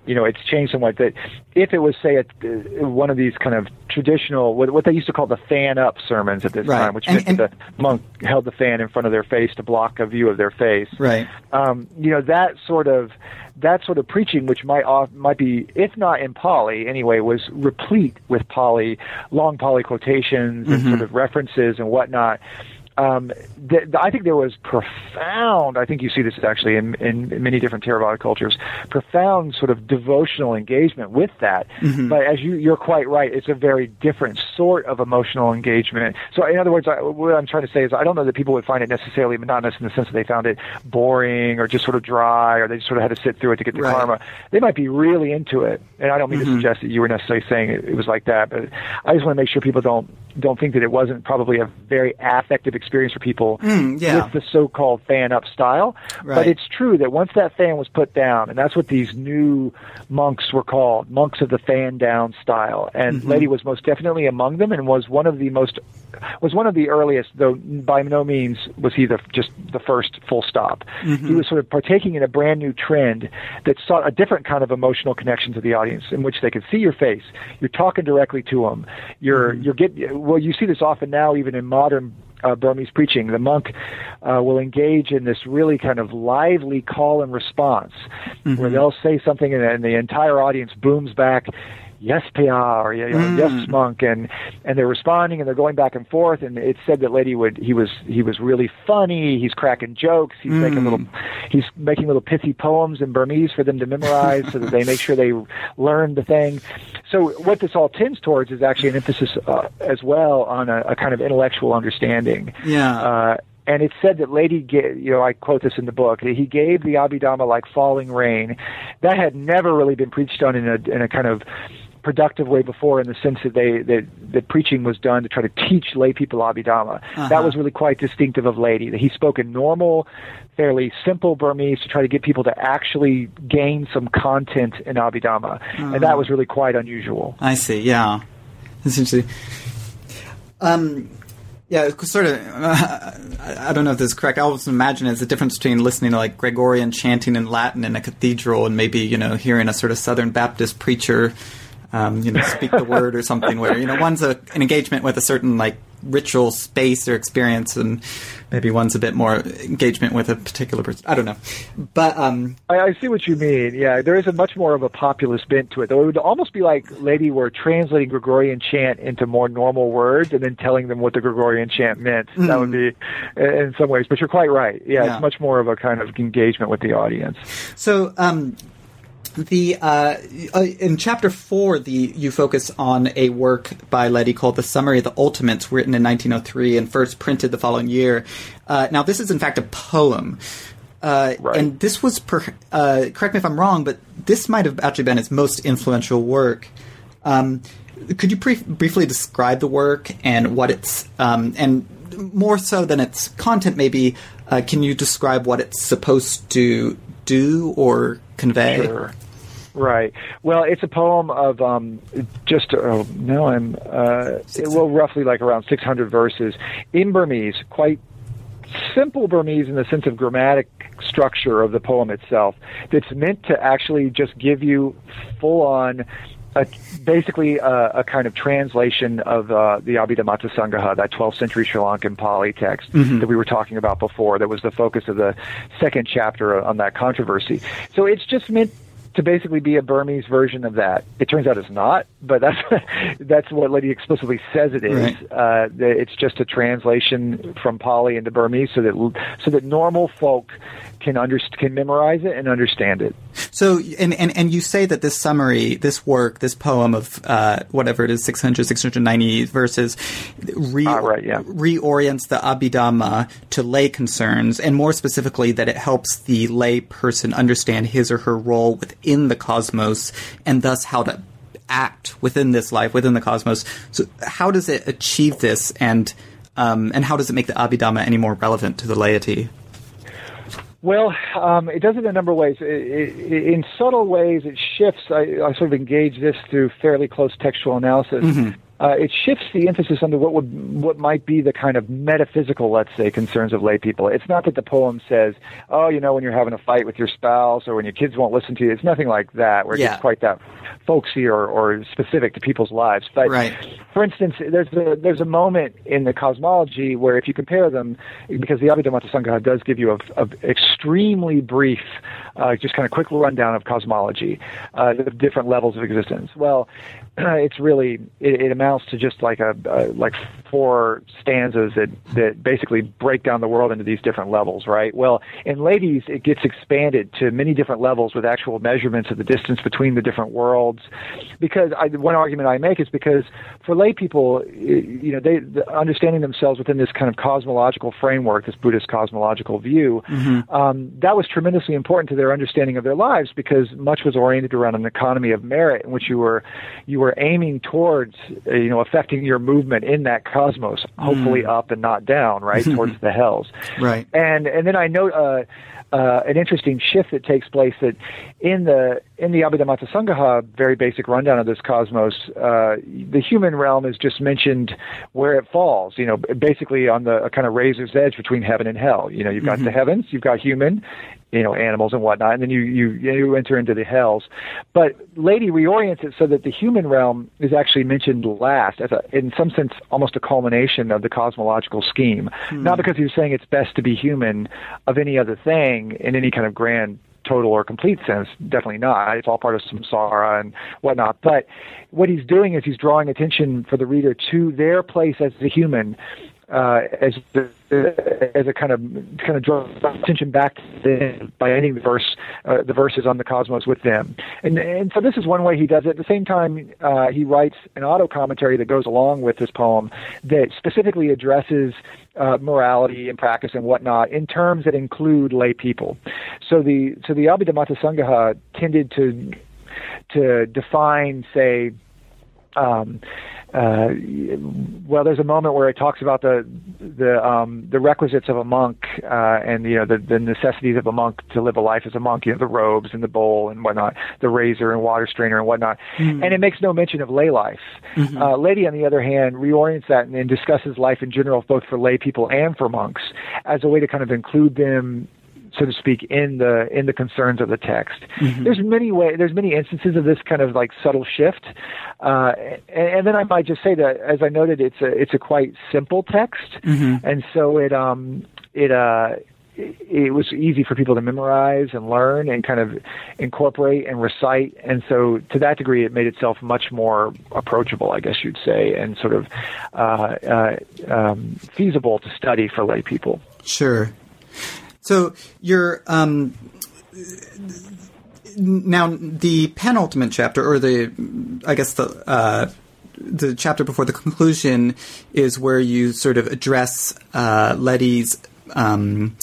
you know it's changed somewhat. That if it was say a, one of these kind of traditional what, what they used to call the fan up sermons at this right. time, which meant and, the monk held the fan in front of their face to block a view of their face. Right. Um, you know that sort of that sort of preaching, which might off, might be, if not in Pali anyway, was replete with Pali, long Pali quotations and mm-hmm. sort of references and whatnot um, th- I think there was profound. I think you see this actually in, in many different Theravada cultures. Profound sort of devotional engagement with that. Mm-hmm. But as you, you're quite right, it's a very different sort of emotional engagement. So, in other words, I, what I'm trying to say is, I don't know that people would find it necessarily monotonous in the sense that they found it boring or just sort of dry, or they just sort of had to sit through it to get the right. karma. They might be really into it, and I don't mean mm-hmm. to suggest that you were necessarily saying it, it was like that, but I just want to make sure people don't don't think that it wasn't probably a very affective experience for people mm, yeah. with the so-called fan up style. Right. But it's true that once that fan was put down, and that's what these new monks were called, monks of the fan down style, and mm-hmm. Ledi was most definitely among them, and was one of the most was one of the earliest, though by no means was he the just the first full stop. Mm-hmm. He was sort of partaking in a brand new trend that sought a different kind of emotional connection to the audience, in which they could see your face, you're talking directly to them, you're mm-hmm. you're get well. You see this often now, even in modern uh, Burmese preaching. The monk uh, will engage in this really kind of lively call and response, mm-hmm. where they'll say something and, and the entire audience booms back yes Pia or you know, mm. yes monk and and they're responding and they're going back and forth and it said that Ledi would he was he was really funny he's cracking jokes he's mm. making little he's making little pithy poems in Burmese for them to memorize so that they make sure they learn the thing so what this all tends towards is actually an emphasis uh, as well on a, a, kind of intellectual understanding yeah uh, and it said that Ledi, you know, I quote this in the book. He gave the Abhidhamma like falling rain. That had never really been preached on in a in a kind of productive way before in the sense that they that, that preaching was done to try to teach lay people Abhidhamma. Uh-huh. That was really quite distinctive of Ledi. That he spoke in normal, fairly simple Burmese to try to get people to actually gain some content in Abhidhamma, uh-huh. and that was really quite unusual. I see. Yeah, that's interesting. Um, yeah, sort of. Uh, I don't know if this is correct. I always imagine it's the difference between listening to like Gregorian chanting in Latin in a cathedral and maybe you know hearing a sort of Southern Baptist preacher um, you know, speak the word or something where, you know, one's a, an engagement with a certain like ritual space or experience and maybe one's a bit more engagement with a particular person. I don't know. But, um, I, I see what you mean. Yeah. There is a much more of a populist bent to it, though. It would almost be like Ledi were translating Gregorian chant into more normal words and then telling them what the Gregorian chant meant. Mm. That would be in some ways, but you're quite right. Yeah, yeah. It's much more of a kind of engagement with the audience. So, um, the uh, uh, in chapter four, the you focus on a work by Ledi called "The Summary of the Ultimates," written in 1903 and first printed the following year. Uh, now, this is in fact a poem. Uh, right. And this was, per, uh, correct me if I'm wrong, but this might have actually been its most influential work. Um, could you brief, briefly describe the work and what it's, um, and more so than its content, maybe, uh, can you describe what it's supposed to do or convey? Sure. Right. Well, it's a poem of um, just uh, no, I'm uh, well, roughly like around 600 verses in Burmese, quite simple Burmese in the sense of grammatic structure of the poem itself. That's meant to actually just give you full on a, basically a, a, kind of translation of uh, the Abhidhammattha Sangaha, that 12th century Sri Lankan Pali text mm-hmm. that we were talking about before, that was the focus of the second chapter on that controversy. So it's just meant to basically be a Burmese version of that. It turns out it's not, but that's that's what Ledi explicitly says it is. Right. Uh, that it's just a translation from Pali into Burmese, so that so that normal folk can under, can memorize it and understand it. So, and, and, and you say that this summary, this work, this poem of uh, whatever it is, 600, 690 verses, re- Ah, right, yeah. reorients the Abhidhamma to lay concerns, and more specifically, that it helps the lay person understand his or her role within the cosmos, and thus how to act within this life, within the cosmos. So, how does it achieve this, and um, and how does it make the Abhidhamma any more relevant to the laity? Well, um, it does it in a number of ways. It, it, in subtle ways, it shifts. I, I sort of engage this through fairly close textual analysis. Uh, it shifts the emphasis onto what would what might be the kind of metaphysical, let's say, concerns of lay people. It's not that the poem says, "Oh, you know, when you're having a fight with your spouse or when your kids won't listen to you." It's nothing like that, where Yeah. gets quite that folksy or, or specific to people's lives. But Right. for instance, there's a there's a moment in the cosmology where if you compare them, because the Abhidhamma Sangaha does give you a, a extremely brief, uh, just kind of quick rundown of cosmology, uh, the different levels of existence. Well, it's really it, it amounts to just like a uh, like four stanzas that that basically break down the world into these different levels, right? Well, in Ledi's, it gets expanded to many different levels with actual measurements of the distance between the different worlds. Because I, one argument I make is because for lay people, you know, they the, understanding themselves within this kind of cosmological framework, this Buddhist cosmological view, um, that was tremendously important to their understanding of their lives because much was oriented around an economy of merit in which you were you were aiming towards uh, you know affecting your movement in that cosmos, hopefully up and not down, right towards the hells. Right. And and then I note uh, uh, an interesting shift that takes place that in the in the Abhidhamma Sangaha, very basic rundown of this cosmos, uh, the human realm is just mentioned where it falls. You know, basically on the a kind of razor's edge between heaven and hell. You know, you've got the heavens, you've got human, you know, animals and whatnot, and then you you you enter into the hells. But Ledi reorients it so that the human realm is actually mentioned last, as a, in some sense, almost a culmination of the cosmological scheme. Hmm. Not because you're saying it's best to be human of any other thing in any kind of grand total or complete sense. Definitely not. It's all part of samsara and whatnot. But what he's doing is he's drawing attention for the reader to their place as a human. Uh, as the, as a kind of kind of draw attention back to them by ending the verse uh, the verses on the cosmos with them. And and so this is one way he does it. At the same time uh, he writes an auto commentary that goes along with this poem that specifically addresses uh, morality and practice and whatnot in terms that include lay people. So the so the Abhidhamma Sangaha tended to to define say um, uh, well, there's a moment where it talks about the the um, the requisites of a monk uh, and you know the, the necessities of a monk to live a life as a monk. You know the robes and the bowl and whatnot, the razor and water strainer and whatnot. And it makes no mention of lay life. Uh, Ledi, on the other hand, reorients that and, and discusses life in general, both for lay people and for monks, as a way to kind of include them so to speak, in the in the concerns of the text. There's many way there's many instances of this kind of like subtle shift, uh, and, and then I might just say that as I noted, it's a it's a quite simple text, and so it um it uh it was easy for people to memorize and learn and kind of incorporate and recite. And so, to that degree, it made itself much more approachable, I guess you'd say, and sort of uh, uh, um, feasible to study for lay people. Sure. So you're um, now the penultimate chapter, or the I guess the uh, the chapter before the conclusion, is where you sort of address uh, Ledi's um,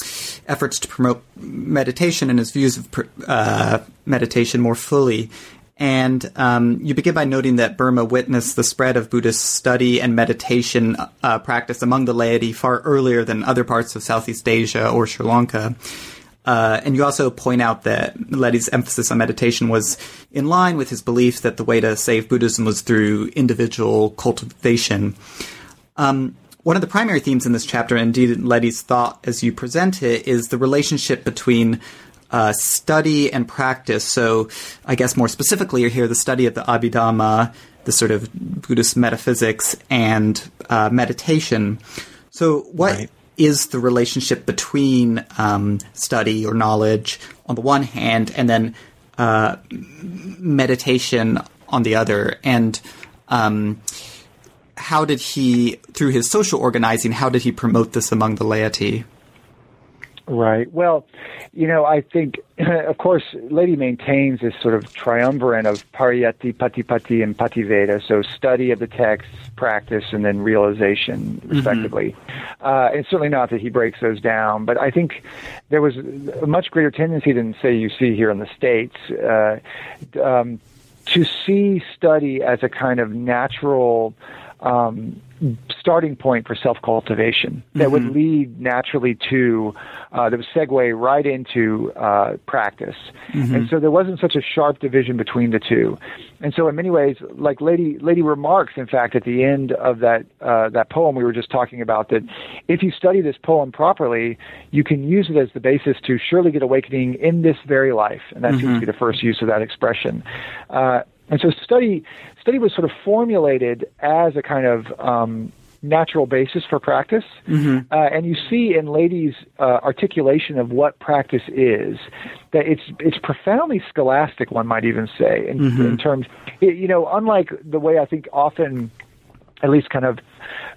efforts to promote meditation and his views of uh, meditation more fully. And um, you begin by noting that Burma witnessed the spread of Buddhist study and meditation uh, practice among the laity far earlier than other parts of Southeast Asia or Sri Lanka. Uh, and you also point out that Ledi's emphasis on meditation was in line with his belief that the way to save Buddhism was through individual cultivation. Um, one of the primary themes in this chapter, indeed Ledi's thought as you present it, is the relationship between uh, study and practice. So, I guess more specifically, you're here the study of the Abhidhamma, the sort of Buddhist metaphysics, and uh, meditation. So, what is Right. the relationship between um, study or knowledge on the one hand, and then uh, meditation on the other, and um, how did he, through his social organizing, how did he promote this among the laity? Right. Well, you know, I think, of course, Ledi maintains this sort of triumvirate of pariyatti, patipatti, and pativedha, so study of the text, practice, and then realization, respectively. Mm-hmm. Uh, it's certainly not that he breaks those down, but I think there was a much greater tendency than, say, you see here in the States. Uh, um, to see study as a kind of natural um, starting point for self cultivation that mm-hmm. would lead naturally to uh, that would segue right into uh, practice. Mm-hmm. And so there wasn't such a sharp division between the two. And so in many ways, like Lady Ledi remarks, in fact, at the end of that uh, that poem we were just talking about, that if you study this poem properly, you can use it as the basis to surely get awakening in this very life. And that mm-hmm. seems to be the first use of that expression. And so study study was sort of formulated as a kind of um, natural basis for practice. Mm-hmm. Uh, and you see in Ledi's uh, articulation of what practice is that it's it's profoundly scholastic. One might even say in, mm-hmm. in terms, you know, unlike the way I think often at least kind of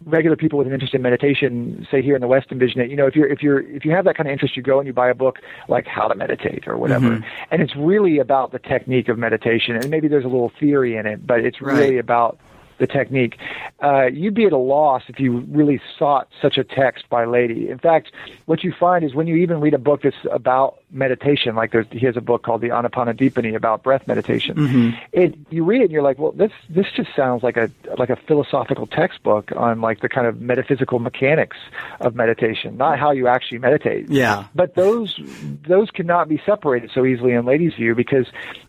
regular people with an interest in meditation say here in the West envision it. You know, if you're if you're if you have that kind of interest, you go and you buy a book like How to Meditate or whatever, mm-hmm. and it's really about the technique of meditation. And maybe there's a little theory in it, but it's really right. about the technique, uh, you'd be at a loss if you really sought such a text by Ledi. In fact, what you find is when you even read a book that's about meditation, like there's, he has a book called the Anapanadipani about breath meditation. Mm-hmm. It you read it and you're like, well, this this just sounds like a like a philosophical textbook on like the kind of metaphysical mechanics of meditation, not how you actually meditate. Yeah. But those those cannot be separated so easily in Ledi's view because,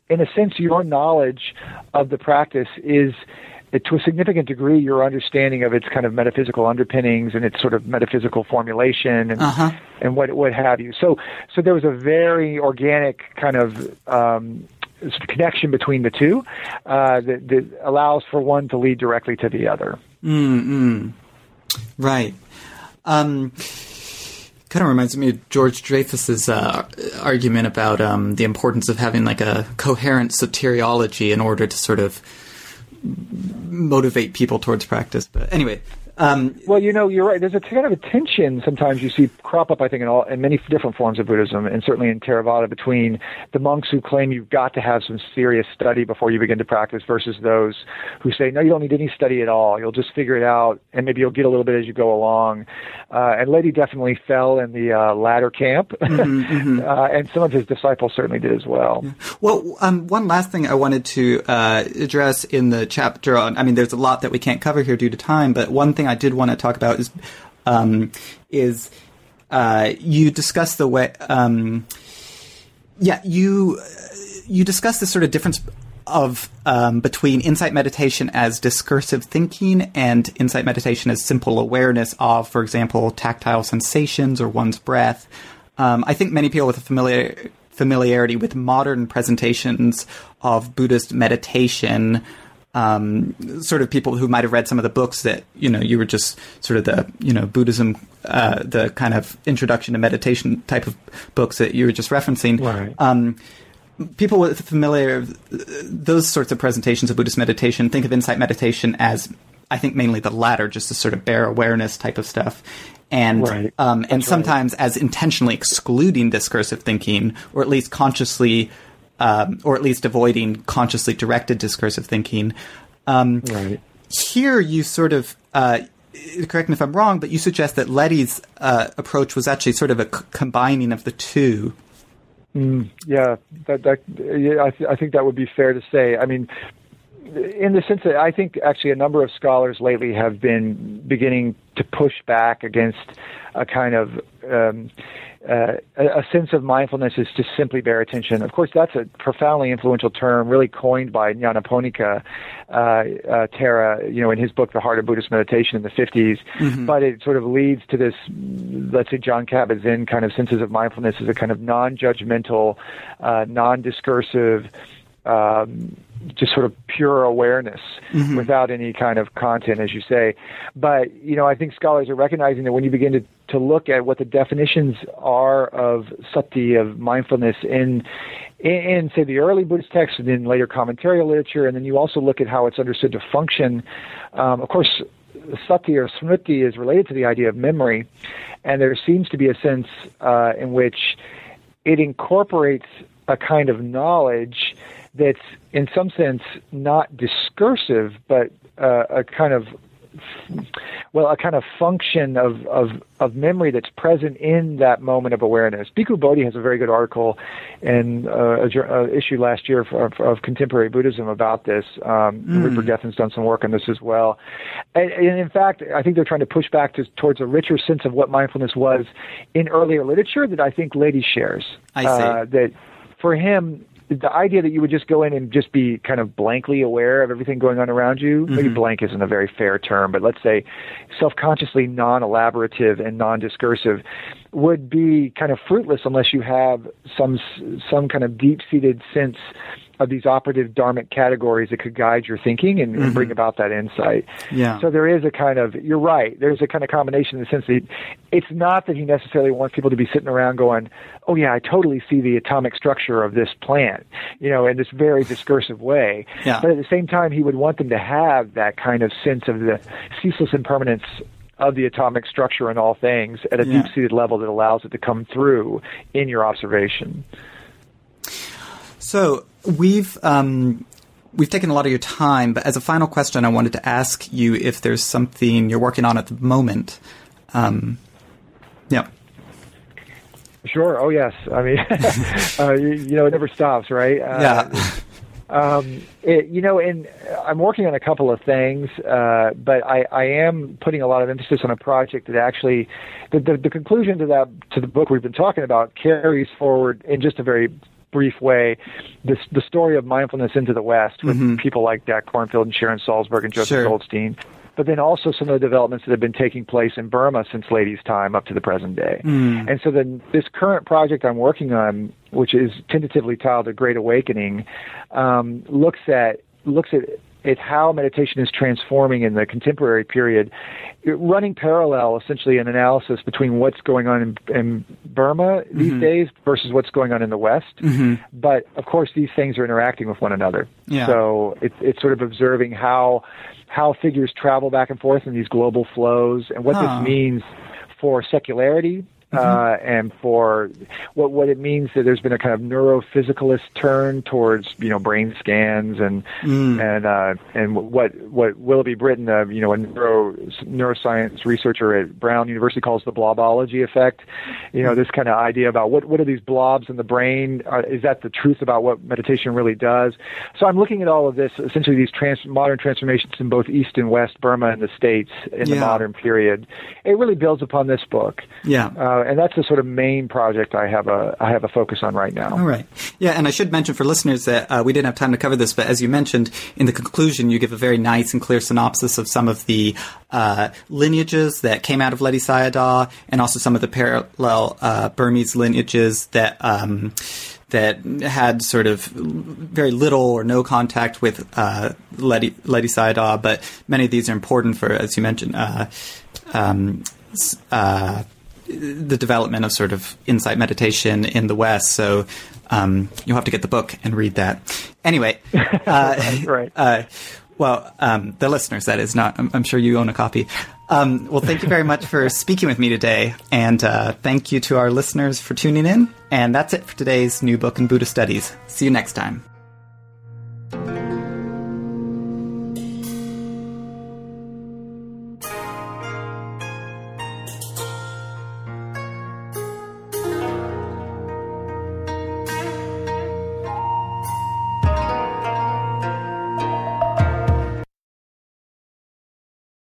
in a sense, your knowledge of the practice is to a significant degree, your understanding of its kind of metaphysical underpinnings and its sort of metaphysical formulation and uh-huh. and what what have you. So so there was a very organic kind of um, connection between the two uh, that, that, allows for one to lead directly to the other. Mm-hmm. Right. Um, kind of reminds me of George Dreyfus's uh, argument about um, the importance of having like a coherent soteriology in order to sort of motivate people towards practice. But anyway, um, well, you know, you're right. There's a kind of a tension sometimes you see crop up, I think, in all in many different forms of Buddhism, and certainly in Theravada, between the monks who claim you've got to have some serious study before you begin to practice, versus those who say, no, you don't need any study at all. You'll just figure it out, and maybe you'll get a little bit as you go along. Uh, and Ledi definitely fell in the uh, latter camp, mm-hmm, mm-hmm. uh, and some of his disciples certainly did as well. Yeah. Well, um, one last thing I wanted to uh, address in the chapter on, I mean, there's a lot that we can't cover here due to time, but one thing I did want to talk about is um, is uh, you discuss the way. Um, yeah, you you discuss this sort of difference of um, between insight meditation as discursive thinking and insight meditation as simple awareness of, for example, tactile sensations or one's breath. Um, I think many people with a familiar, familiarity with modern presentations of Buddhist meditation um, sort of people who might have read some of the books that you know you were just sort of the you know Buddhism, uh, the kind of introduction to meditation type of books that you were just referencing. Right. Um, people with familiar those sorts of presentations of Buddhist meditation think of insight meditation as I think mainly the latter, just a sort of bare awareness type of stuff. And right. um, and sometimes right. as intentionally excluding discursive thinking, or at least consciously um, or at least avoiding consciously directed discursive thinking. Um, right. Here, you sort of uh, correct me if I'm wrong, but you suggest that Ledi's uh, approach was actually sort of a c- combining of the two. Mm, yeah, that, that yeah, I, th- I think that would be fair to say. I mean, in the sense that I think actually a number of scholars lately have been beginning to push back against a kind of um, uh, a, sense of mindfulness is just simply bare attention. Of course, that's a profoundly influential term, really coined by Nyanaponika uh, uh, Thera, you know, in his book *The Heart of Buddhist Meditation* in the 50s. Mm-hmm. But it sort of leads to this, let's say, Jon Kabat-Zinn kind of senses of mindfulness as a kind of non-judgmental, uh, non-discursive. Um, just sort of pure awareness mm-hmm. without any kind of content, as you say. But you know, I think scholars are recognizing that when you begin to to look at what the definitions are of sati of mindfulness in in, in say the early Buddhist texts and in later commentary literature, and then you also look at how it's understood to function. Um, of course, sati or smriti is related to the idea of memory, and there seems to be a sense uh, in which it incorporates a kind of knowledge that's in some sense not discursive, but uh, a kind of well, a kind of function of, of, of memory that's present in that moment of awareness. Bhikkhu Bodhi has a very good article in uh, a, a, issue last year of, of, contemporary Buddhism about this. Um, mm. Rupert Gethin's done some work on this as well. And, and in fact, I think they're trying to push back to, towards a richer sense of what mindfulness was in earlier literature that I think Ledi shares. I see. Uh, that for him, the idea that you would just go in and just be kind of blankly aware of everything going on around you, mm-hmm. maybe blank isn't a very fair term, but let's say self-consciously non-elaborative and non-discursive would be kind of fruitless unless you have some some kind of deep-seated sense of these operative dharmic categories that could guide your thinking and, mm-hmm. and, bring about that insight. Yeah. So there is a kind of you're right. There's a kind of combination in the sense that it's not that he necessarily wants people to be sitting around going, "Oh yeah, I totally see the atomic structure of this plant," you know, in this very discursive way. Yeah. But at the same time, he would want them to have that kind of sense of the ceaseless impermanence of the atomic structure in all things at a yeah. deep-seated level that allows it to come through in your observation. So we've um, we've taken a lot of your time, but as a final question, I wanted to ask you if there's something you're working on at the moment. Um, yeah. Sure. Oh, yes. I mean, uh, you, you, know, it never stops, right? Uh, yeah. Um, it, you know, and I'm working on a couple of things, uh, but I, I am putting a lot of emphasis on a project that actually, the, the, the conclusion to that to the book we've been talking about carries forward in just a very brief way this the story of mindfulness into the West with mm-hmm. people like Jack Kornfield and Sharon Salzberg and Joseph sure. Goldstein. But then also some of the developments that have been taking place in Burma since Ledi's time up to the present day. Mm. And so then this current project I'm working on, which is tentatively titled A Great Awakening, um, looks at looks at it's how meditation is transforming in the contemporary period, running parallel essentially an analysis between what's going on in, in Burma these mm-hmm. days versus what's going on in the West. Mm-hmm. But of course, these things are interacting with one another. Yeah. So it's it's sort of observing how how figures travel back and forth in these global flows and what huh. this means for secularity Mm-hmm. Uh, and for what what it means that there's been a kind of neurophysicalist turn towards you know brain scans and mm. and uh, and what what Willoughby Britton, uh, you know, a neuro neuroscience researcher at Brown University calls the blobology effect. You know, this kind of idea about what what are these blobs in the brain? Uh, is that the truth about what meditation really does? So I'm looking at all of this, essentially these trans- modern transformations in both East and West Burma and the states in yeah. the modern period. It really builds upon this book. Yeah. Uh, uh, and that's the sort of main project I have a I have a focus on right now. All right, yeah, and I should mention for listeners that uh, we didn't have time to cover this, but as you mentioned in the conclusion, you give a very nice and clear synopsis of some of the uh, lineages that came out of Ledi Sayadaw, and also some of the parallel uh, Burmese lineages that. Um, that had sort of very little or no contact with uh, Ledi Sayadaw, but many of these are important for, as you mentioned, uh, um, uh, the development of sort of insight meditation in the West. So um, you'll have to get the book and read that. Anyway, uh, right. Uh, well, um, the listeners, that is not. I'm, I'm sure you own a copy. Um, well, thank you very much for speaking with me today, and uh, thank you to our listeners for tuning in. And that's it for today's new book in Buddhist studies. See you next time.